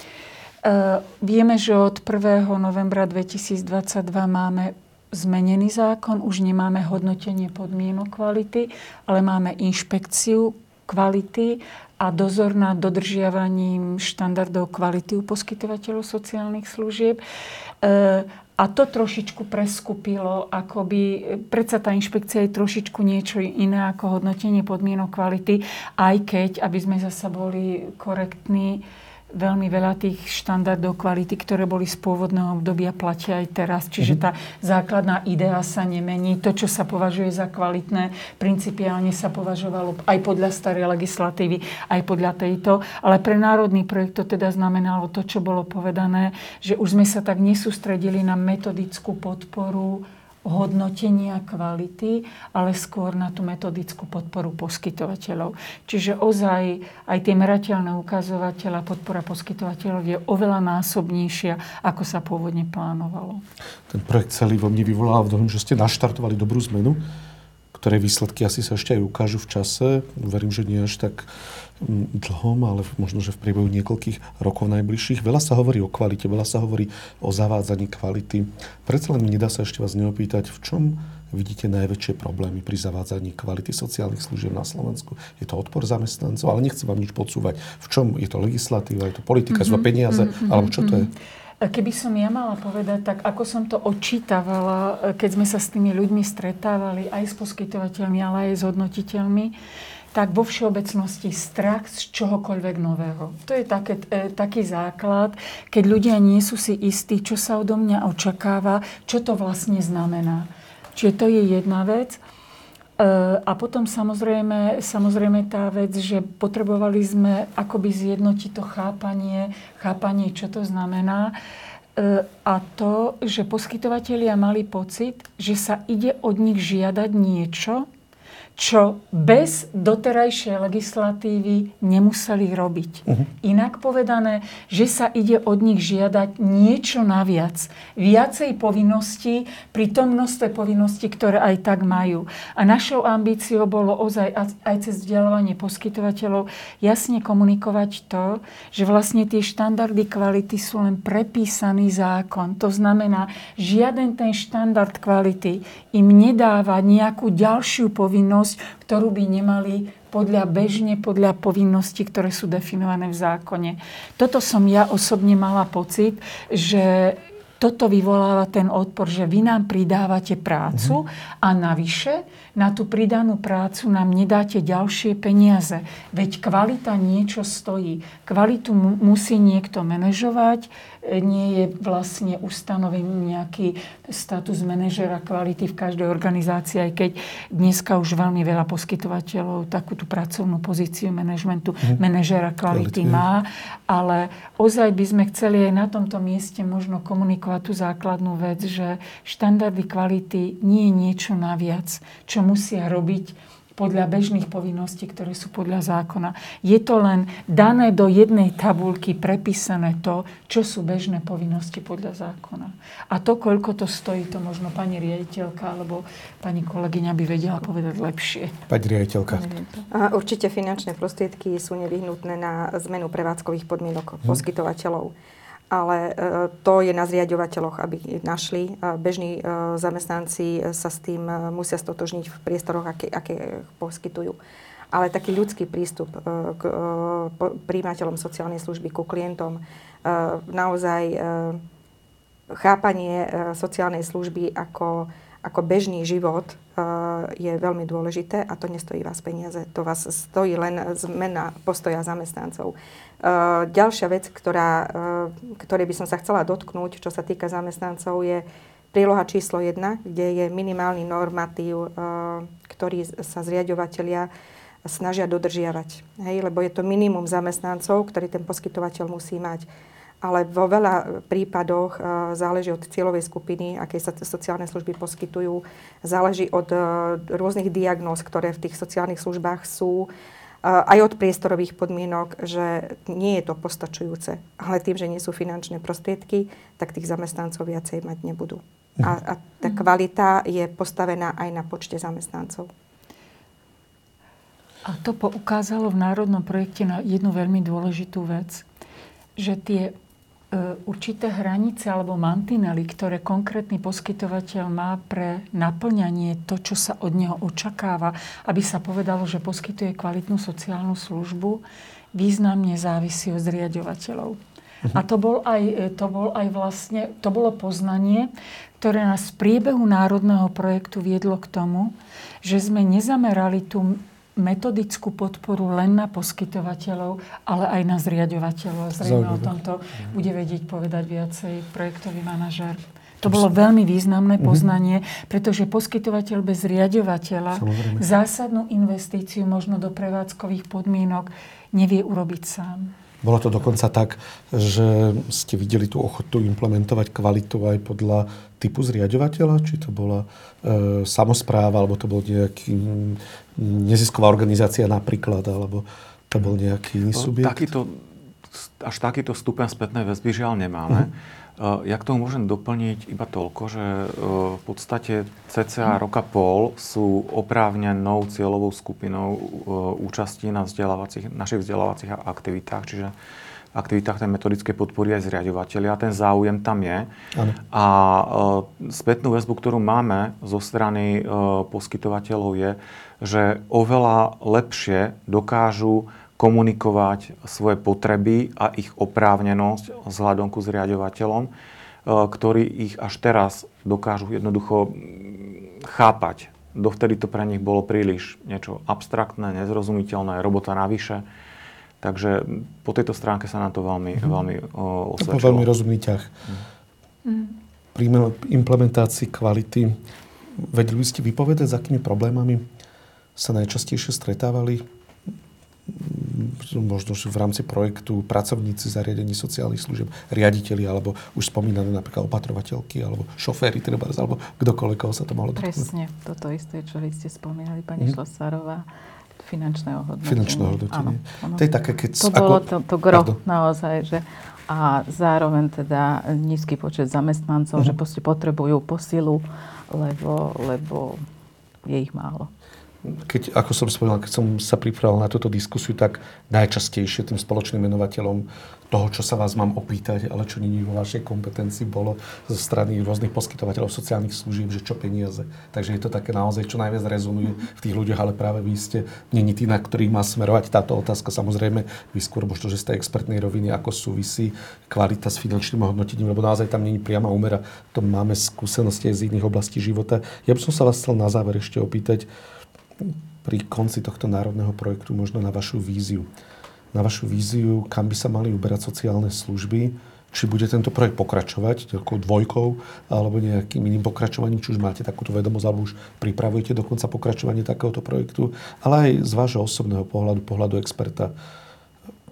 Uh, vieme, že od 1. novembra 2022 máme zmenený zákon, už nemáme hodnotenie podmienok kvality, ale máme inšpekciu kvality a dozor nad dodržiavaním štandardov kvality u poskytovateľov sociálnych služieb. E, a to trošičku preskupilo, akoby, predsa tá inšpekcia je trošičku niečo iné ako hodnotenie podmienok kvality, aj keď, aby sme zase boli korektní, veľmi veľa tých štandardov kvality, ktoré boli z pôvodného obdobia, platia aj teraz. Čiže tá základná idea sa nemení. To, čo sa považuje za kvalitné, principiálne sa považovalo aj podľa starej legislatívy, aj podľa tejto. Ale pre národný projekt to teda znamenalo to, čo bolo povedané, že už sme sa tak nesústredili na metodickú podporu hodnotenia kvality, ale skôr na tú metodickú podporu poskytovateľov. Čiže ozaj aj tie merateľné ukazovateľa, podpora poskytovateľov je oveľa násobnejšia, ako sa pôvodne plánovalo. Ten projekt celý vo mne vyvolal v tom, že ste naštartovali dobrú zmenu, ktoré výsledky asi sa ešte aj ukážu v čase. Verím, že nie až tak dlhom, ale možno, že v priebehu niekoľkých rokov najbližších. Veľa sa hovorí o kvalite, veľa sa hovorí o zavádzaní kvality. Predsa len nedá sa ešte vás neopýtať, v čom vidíte najväčšie problémy pri zavádzaní kvality sociálnych služieb na Slovensku? Je to odpor zamestnancov, ale nechcem vám nič podsúvať. V čom je to legislatíva, je to politika, mm-hmm, sú to peniaze, mm-hmm, alebo čo to je? Keby som ja mala povedať, tak ako som to odčítavala, keď sme sa s tými ľuďmi stretávali, aj s poskytovateľmi, ale aj s hodnotiteľmi, tak vo všeobecnosti strach z čohokoľvek nového. To je také, e, taký základ, keď ľudia nie sú si istí, čo sa odo mňa očakáva, čo to vlastne znamená. Čiže to je jedna vec. E, a potom samozrejme, samozrejme tá vec, že potrebovali sme akoby zjednotiť to chápanie, chápanie, čo to znamená. E, a to, že poskytovateľia mali pocit, že sa ide od nich žiadať niečo, čo bez doterajšej legislatívy nemuseli robiť. Uh-huh. Inak povedané, že sa ide od nich žiadať niečo naviac. Viacej povinností pri tom množstve povinností, ktoré aj tak majú. A našou ambíciou bolo ozaj aj cez vzdelávanie poskytovateľov jasne komunikovať to, že vlastne tie štandardy kvality sú len prepísaný zákon. To znamená, žiaden ten štandard kvality im nedáva nejakú ďalšiu povinnosť, povinnosť, ktorú by nemali podľa bežne, podľa povinností, ktoré sú definované v zákone. Toto som ja osobne mala pocit, že toto vyvoláva ten odpor, že vy nám pridávate prácu a navyše na tú pridanú prácu nám nedáte ďalšie peniaze. Veď kvalita niečo stojí. Kvalitu mu, musí niekto manažovať, nie je vlastne ustanovený nejaký status manažera kvality v každej organizácii, aj keď dneska už veľmi veľa poskytovateľov takú tú pracovnú pozíciu manažmentu mm. manažera kvality má, ale ozaj by sme chceli aj na tomto mieste možno komunikovať tú základnú vec, že štandardy kvality nie je niečo naviac, čo musia robiť podľa bežných povinností, ktoré sú podľa zákona. Je to len dané do jednej tabulky prepísané to, čo sú bežné povinnosti podľa zákona. A to, koľko to stojí, to možno pani riaditeľka alebo pani kolegyňa by vedela povedať lepšie. Pani riaditeľka. Určite finančné prostriedky sú nevyhnutné na zmenu prevádzkových podmienok hm. Ale e, to je na zriadovateľoch, aby našli. Bežní e, zamestnanci sa s tým e, musia stotožniť v priestoroch, aké, aké poskytujú. Ale taký ľudský prístup k príjimateľom sociálnej služby, ku klientom, naozaj chápanie sociálnej služby ako, ako bežný život je veľmi dôležité a to nestojí vás peniaze. To vás stojí len zmena postoja zamestnancov. Uh, ďalšia vec, ktorá, uh, ktorej by som sa chcela dotknúť, čo sa týka zamestnancov, je príloha číslo 1, kde je minimálny normatív, ktorý sa zriadovateľia snažia dodržiavať. Hej, lebo je to minimum zamestnancov, ktorý ten poskytovateľ musí mať. Ale vo veľa prípadoch záleží od cieľovej skupiny, aké sa sociálne služby poskytujú, záleží od rôznych diagnóz, ktoré v tých sociálnych službách sú aj od priestorových podmienok, že nie je to postačujúce. Ale tým, že nie sú finančné prostriedky, tak tých zamestnancov viacej mať nebudú. A, a tá mhm. kvalita je postavená aj na počte zamestnancov. A to poukázalo v národnom projekte na jednu veľmi dôležitú vec, že tie E, určité hranice alebo mantinely, ktoré konkrétny poskytovateľ má pre naplňanie to, čo sa od neho očakáva, aby sa povedalo, že poskytuje kvalitnú sociálnu službu, významne závisí od zriadovateľov. A to bol, aj, e, to bol aj vlastne, to bolo poznanie, ktoré nás v priebehu národného projektu viedlo k tomu, že sme nezamerali tú metodickú podporu len na poskytovateľov, ale aj na zriadovateľov. Zrejme o tomto bude vedieť povedať viacej projektový manažer. To bolo veľmi významné mhm. poznanie, pretože poskytovateľ bez riadovateľa Samozrejme. zásadnú investíciu možno do prevádzkových podmienok nevie urobiť sám. Bolo to dokonca tak, že ste videli tú ochotu implementovať kvalitu aj podľa typu zriadovateľa? Či to bola e, samozpráva, alebo to bol nejaký nezisková organizácia napríklad, alebo to bol nejaký iný no, subjekt? Takýto, až takýto stupeň spätnej väzby žiaľ nemáme. Uh-huh. Ja k tomu môžem doplniť iba toľko, že e, v podstate cca roka pol sú oprávnenou cieľovou skupinou e, účasti na vzdelávacích, našich vzdelávacích aktivitách, čiže aktivitách tej metodickej podpory aj zriadovateľia. Ten záujem tam je. Ano. A e, spätnú väzbu, ktorú máme zo strany poskytovateľov je, že oveľa lepšie dokážu komunikovať svoje potreby a ich oprávnenosť vzhľadom ku zriadovateľom, e, ktorí ich až teraz dokážu jednoducho chápať. Dovtedy to pre nich bolo príliš niečo abstraktné, nezrozumiteľné, robota navyše. Takže po tejto stránke sa nám to veľmi, mm. veľmi osvedčilo. To veľmi rozumný ťah. Mm. Pri implementácii kvality vedeli by ste vypovedať, s akými problémami sa najčastejšie stretávali možno v rámci projektu pracovníci zariadení sociálnych služieb, riaditeľi alebo už spomínané napríklad opatrovateľky alebo šoféry treba, alebo kdokoľvek, koho sa to mohlo dotknúť. Presne, toto isté, čo vy ste spomínali, pani mm. Šlasárová finančného hodnotenia. Finančného hodnotenia. Áno, áno. To je také, keď... To ako... bolo to, to gro Pardon. naozaj, že a zároveň teda nízky počet zamestnancov, uh-huh. že proste potrebujú posilu, lebo, lebo je ich málo keď, ako som spomínal, keď som sa pripravil na túto diskusiu, tak najčastejšie tým spoločným menovateľom toho, čo sa vás mám opýtať, ale čo není vo vašej kompetencii, bolo zo strany rôznych poskytovateľov sociálnych služieb, že čo peniaze. Takže je to také naozaj, čo najviac rezonuje v tých ľuďoch, ale práve vy ste, není tí, na ktorých má smerovať táto otázka. Samozrejme, vy skôr možno, že ste expertnej roviny, ako súvisí kvalita s finančným hodnotením, lebo naozaj tam není priama úmera. To máme skúsenosti aj z iných oblastí života. Ja by som sa vás chcel na záver ešte opýtať, pri konci tohto národného projektu možno na vašu víziu. Na vašu víziu, kam by sa mali uberať sociálne služby, či bude tento projekt pokračovať nejakou dvojkou alebo nejakým iným pokračovaním, či už máte takúto vedomosť, alebo už pripravujete dokonca pokračovanie takéhoto projektu, ale aj z vášho osobného pohľadu, pohľadu experta,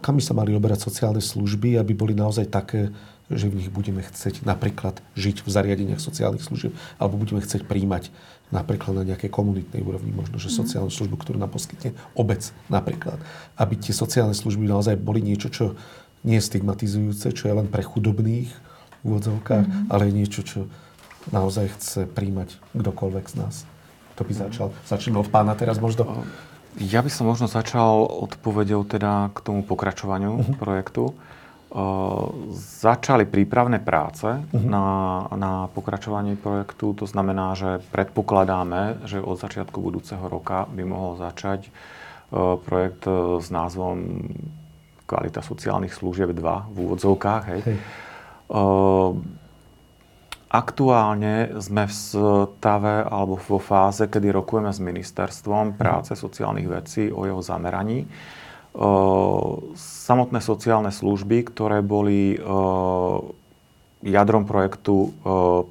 kam by sa mali oberať sociálne služby, aby boli naozaj také, že v nich budeme chcieť napríklad žiť v zariadeniach sociálnych služieb, alebo budeme chcieť príjmať napríklad na nejakej komunitnej úrovni, možno, že mhm. sociálnu službu, ktorú nám poskytne obec napríklad. Aby tie sociálne služby naozaj boli niečo, čo nie je stigmatizujúce, čo je len pre chudobných v úvodzovkách, mm-hmm. ale je niečo, čo naozaj chce príjmať kdokoľvek z nás. To by začal. Začneme od pána teraz možno. Ja by som možno začal odpovedou teda k tomu pokračovaniu uh-huh. projektu začali prípravné práce uh-huh. na, na pokračovanie projektu. To znamená, že predpokladáme, že od začiatku budúceho roka by mohol začať projekt e, s názvom Kvalita sociálnych služieb 2 v úvodzovkách. Hej. Hej. Aktuálne sme v stave alebo vo fáze, kedy rokujeme s ministerstvom práce sociálnych vecí o jeho zameraní samotné sociálne služby, ktoré boli jadrom projektu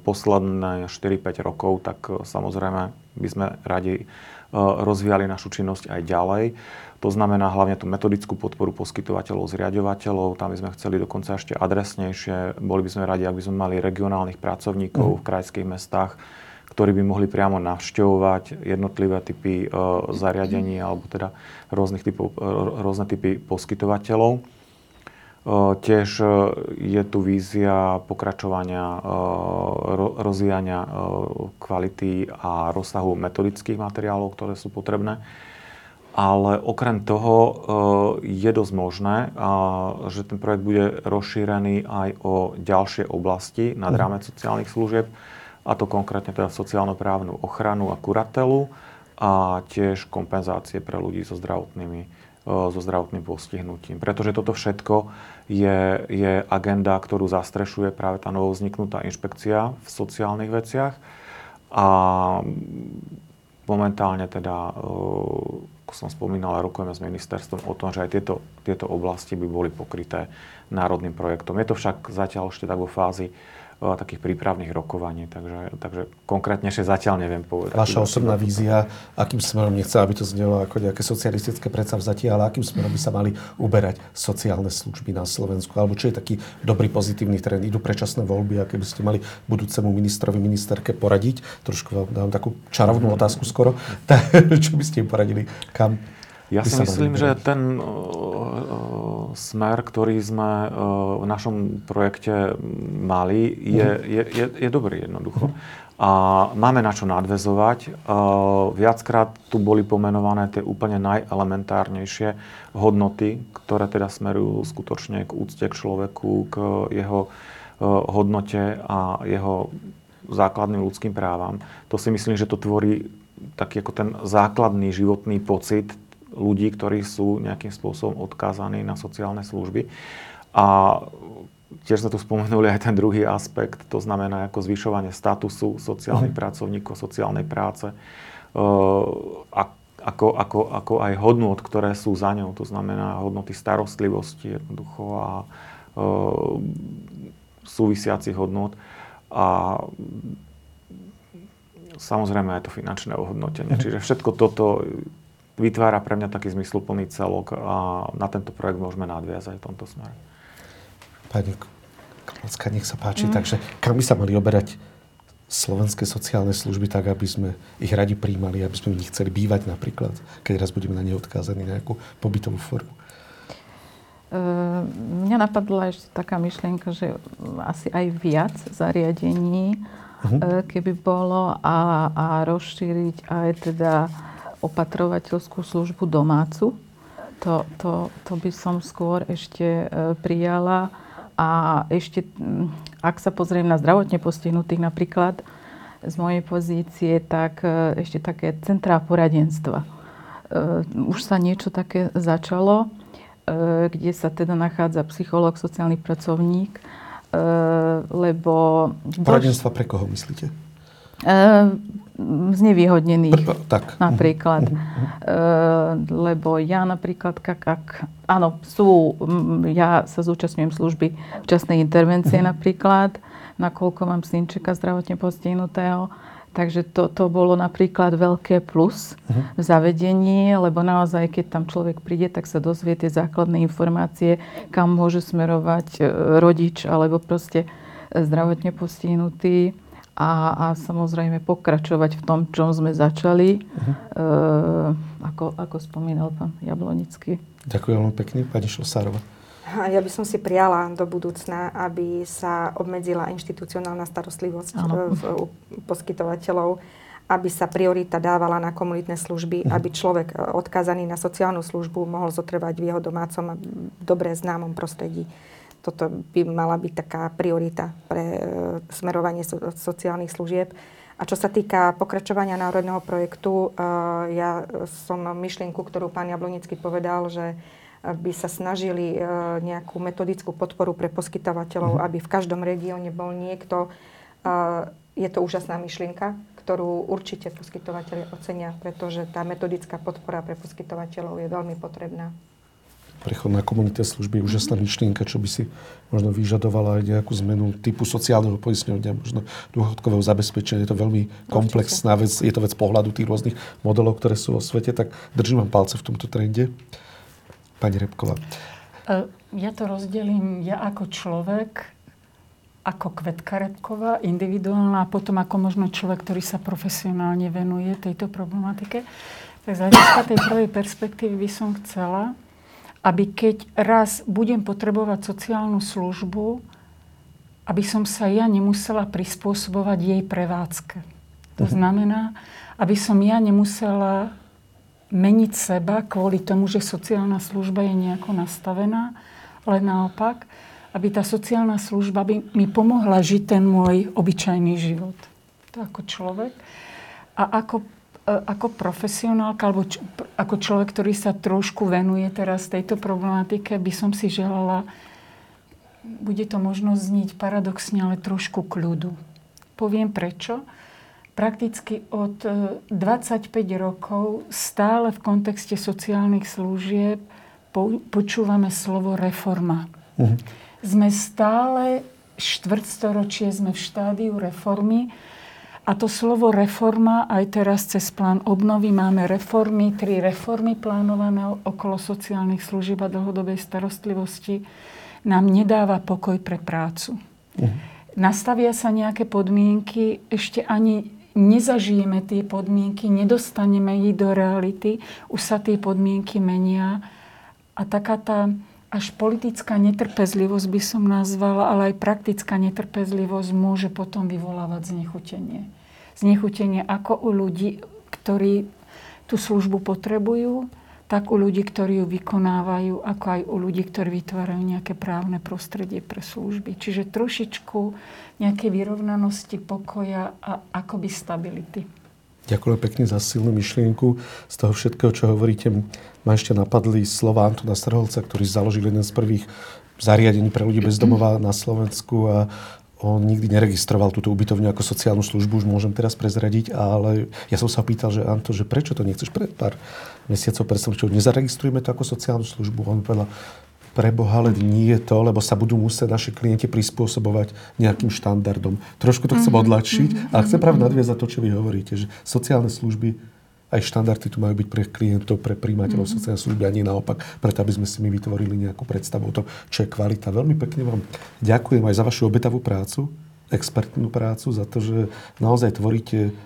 posledné 4-5 rokov, tak samozrejme by sme radi rozvíjali našu činnosť aj ďalej. To znamená hlavne tú metodickú podporu poskytovateľov, zriadovateľov. Tam by sme chceli dokonca ešte adresnejšie. Boli by sme radi, ak by sme mali regionálnych pracovníkov mm. v krajských mestách, ktorí by mohli priamo navštevovať jednotlivé typy e, zariadení alebo teda rôznych typov, e, rôzne typy poskytovateľov. E, tiež je tu vízia pokračovania rozvíjania kvality a rozsahu metodických materiálov, ktoré sú potrebné. Ale okrem toho je dosť možné, že ten projekt bude rozšírený aj o ďalšie oblasti nad mhm. rámec sociálnych služieb a to konkrétne teda sociálno-právnu ochranu a kuratelu a tiež kompenzácie pre ľudí so zdravotnými e, so zdravotným postihnutím. Pretože toto všetko je, je agenda, ktorú zastrešuje práve tá novovzniknutá inšpekcia v sociálnych veciach. A momentálne teda e, ako som spomínal, rokujeme s ministerstvom o tom, že aj tieto, tieto oblasti by boli pokryté národným projektom. Je to však zatiaľ ešte tak vo fázi takých prípravných rokovaní, takže, takže konkrétnejšie zatiaľ neviem povedať. Vaša osobná vízia, akým smerom, nechce, aby to znelo ako nejaké socialistické predsavzatie, ale akým smerom by sa mali uberať sociálne služby na Slovensku, alebo čo je taký dobrý pozitívny trend. Idú predčasné voľby, aké by ste mali budúcemu ministrovi, ministerke poradiť. Trošku vám dám takú čarovnú otázku skoro. [laughs] čo by ste im poradili? Kam ja si myslím, že ten uh, smer, ktorý sme uh, v našom projekte mali, je, uh-huh. je, je, je dobrý jednoducho. Uh-huh. A máme na čo nadvezovať. Uh, viackrát tu boli pomenované tie úplne najelementárnejšie hodnoty, ktoré teda smerujú skutočne k úcte k človeku, k jeho hodnote a jeho základným ľudským právam. To si myslím, že to tvorí taký ako ten základný životný pocit ľudí, ktorí sú nejakým spôsobom odkázaní na sociálne služby. A tiež sme tu spomenuli aj ten druhý aspekt, to znamená ako zvyšovanie statusu sociálnych mm. pracovníkov, sociálnej práce, a ako, ako, ako aj hodnot, ktoré sú za ňou, to znamená hodnoty starostlivosti jednoducho a e, súvisiacich hodnot. A samozrejme aj to finančné ohodnotenie. Mm. Čiže všetko toto vytvára pre mňa taký zmysluplný celok a na tento projekt môžeme nadviazať v tomto smere. Pani Klacka, nech sa páči. Mm. Takže kam by sa mali oberať slovenské sociálne služby tak, aby sme ich radi príjmali, aby sme v nich chceli bývať napríklad, keď raz budeme na ne odkázaní na nejakú pobytovú formu? Uh, mňa napadla ešte taká myšlienka, že asi aj viac zariadení, uh-huh. keby bolo a, a rozšíriť aj teda opatrovateľskú službu domácu. To, to, to by som skôr ešte e, prijala. A ešte, ak sa pozriem na zdravotne postihnutých napríklad, z mojej pozície, tak e, ešte také centrá poradenstva. E, už sa niečo také začalo, kde sa teda nachádza psychológ, sociálny pracovník, lebo... Poradenstva pre koho myslíte? Znevýhodnených. Prv, tak. Napríklad. Uh, lebo ja napríklad, ak, ak, áno, sú, ja sa zúčastňujem služby včasnej intervencie uh-huh. napríklad, nakoľko mám synčeka zdravotne postihnutého. Takže to, to bolo napríklad veľké plus uh-huh. v zavedení, lebo naozaj, keď tam človek príde, tak sa dozvie tie základné informácie, kam môže smerovať e, rodič alebo proste zdravotne postihnutý a, a samozrejme pokračovať v tom, čom sme začali, uh-huh. e, ako, ako spomínal pán Jablonický. Ďakujem veľmi pekne, pani Šlosárova. Ja by som si prijala do budúcna, aby sa obmedzila inštitucionálna starostlivosť ano. v, u poskytovateľov, aby sa priorita dávala na komunitné služby, uh-huh. aby človek e, odkázaný na sociálnu službu mohol zotrvať v jeho domácom a dobre známom prostredí toto by mala byť taká priorita pre e, smerovanie so, sociálnych služieb. A čo sa týka pokračovania národného projektu, e, ja som myšlienku, ktorú pán Jablonický povedal, že by sa snažili e, nejakú metodickú podporu pre poskytovateľov, mm. aby v každom regióne bol niekto. Je to úžasná myšlienka, ktorú určite poskytovateľe ocenia, pretože tá metodická podpora pre poskytovateľov je veľmi potrebná prechod na komunitné služby je úžasná myšlienka, čo by si možno vyžadovala aj nejakú zmenu typu sociálneho poistňovania, možno dôchodkového zabezpečenia. Je to veľmi komplexná vec, je to vec pohľadu tých rôznych modelov, ktoré sú vo svete, tak držím vám palce v tomto trende. Pani Repková. E, ja to rozdelím, ja ako človek, ako Kvetka Repková, individuálna a potom ako možno človek, ktorý sa profesionálne venuje tejto problematike. Tak z hľadiska tej prvej perspektívy by som chcela, aby keď raz budem potrebovať sociálnu službu, aby som sa ja nemusela prispôsobovať jej prevádzke. To uh-huh. znamená, aby som ja nemusela meniť seba kvôli tomu, že sociálna služba je nejako nastavená, ale naopak, aby tá sociálna služba by mi pomohla žiť ten môj obyčajný život. To ako človek. A ako ako profesionálka alebo č- ako človek, ktorý sa trošku venuje teraz tejto problematike, by som si želala, bude to možno zniť paradoxne, ale trošku kľudu. Poviem prečo. prakticky od e, 25 rokov stále v kontexte sociálnych služieb po- počúvame slovo reforma. Sme stále štvrtstoročie sme v štádiu reformy a to slovo reforma aj teraz cez plán obnovy máme reformy, tri reformy plánované okolo sociálnych služieb a dlhodobej starostlivosti nám nedáva pokoj pre prácu. Nastavia sa nejaké podmienky, ešte ani nezažijeme tie podmienky, nedostaneme ich do reality, už sa tie podmienky menia a taká tá až politická netrpezlivosť by som nazvala, ale aj praktická netrpezlivosť môže potom vyvolávať znechutenie. Znechutenie ako u ľudí, ktorí tú službu potrebujú, tak u ľudí, ktorí ju vykonávajú, ako aj u ľudí, ktorí vytvárajú nejaké právne prostredie pre služby. Čiže trošičku nejaké vyrovnanosti, pokoja a akoby stability. Ďakujem pekne za silnú myšlienku. Z toho všetkého, čo hovoríte, ma ešte napadli slova Antona Strholca, ktorý založil jeden z prvých zariadení pre ľudí bez domova na Slovensku a on nikdy neregistroval túto ubytovňu ako sociálnu službu, už môžem teraz prezradiť, ale ja som sa pýtal, že Anto, že prečo to nechceš pred pár mesiacov, pred čo nezaregistrujeme to ako sociálnu službu? On povedal, pre Boha, ale nie je to, lebo sa budú musieť naši klienti prispôsobovať nejakým štandardom. Trošku to chcem odľahčiť, ale chcem práve nadviazať to, čo vy hovoríte, že sociálne služby aj štandardy tu majú byť pre klientov, pre príjmateľov mm-hmm. sociálnej služby a nie naopak, preto aby sme si my vytvorili nejakú predstavu o tom, čo je kvalita. Veľmi pekne vám ďakujem aj za vašu obetavú prácu, expertnú prácu, za to, že naozaj tvoríte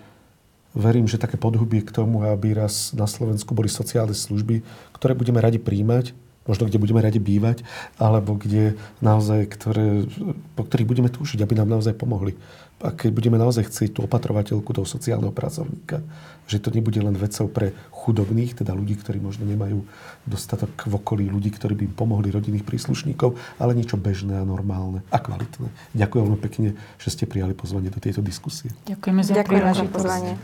verím, že také podhubie k tomu, aby raz na Slovensku boli sociálne služby, ktoré budeme radi príjmať, možno kde budeme radi bývať, alebo kde naozaj, ktoré, po ktorých budeme túžiť, aby nám naozaj pomohli. A keď budeme naozaj chcieť tú opatrovateľku toho sociálneho pracovníka, že to nebude len vecou pre chudobných, teda ľudí, ktorí možno nemajú dostatok v okolí ľudí, ktorí by im pomohli rodinných príslušníkov, ale niečo bežné a normálne a kvalitné. Ďakujem veľmi pekne, že ste prijali pozvanie do tejto diskusie. Ďakujeme za Ďakujeme za pozvanie.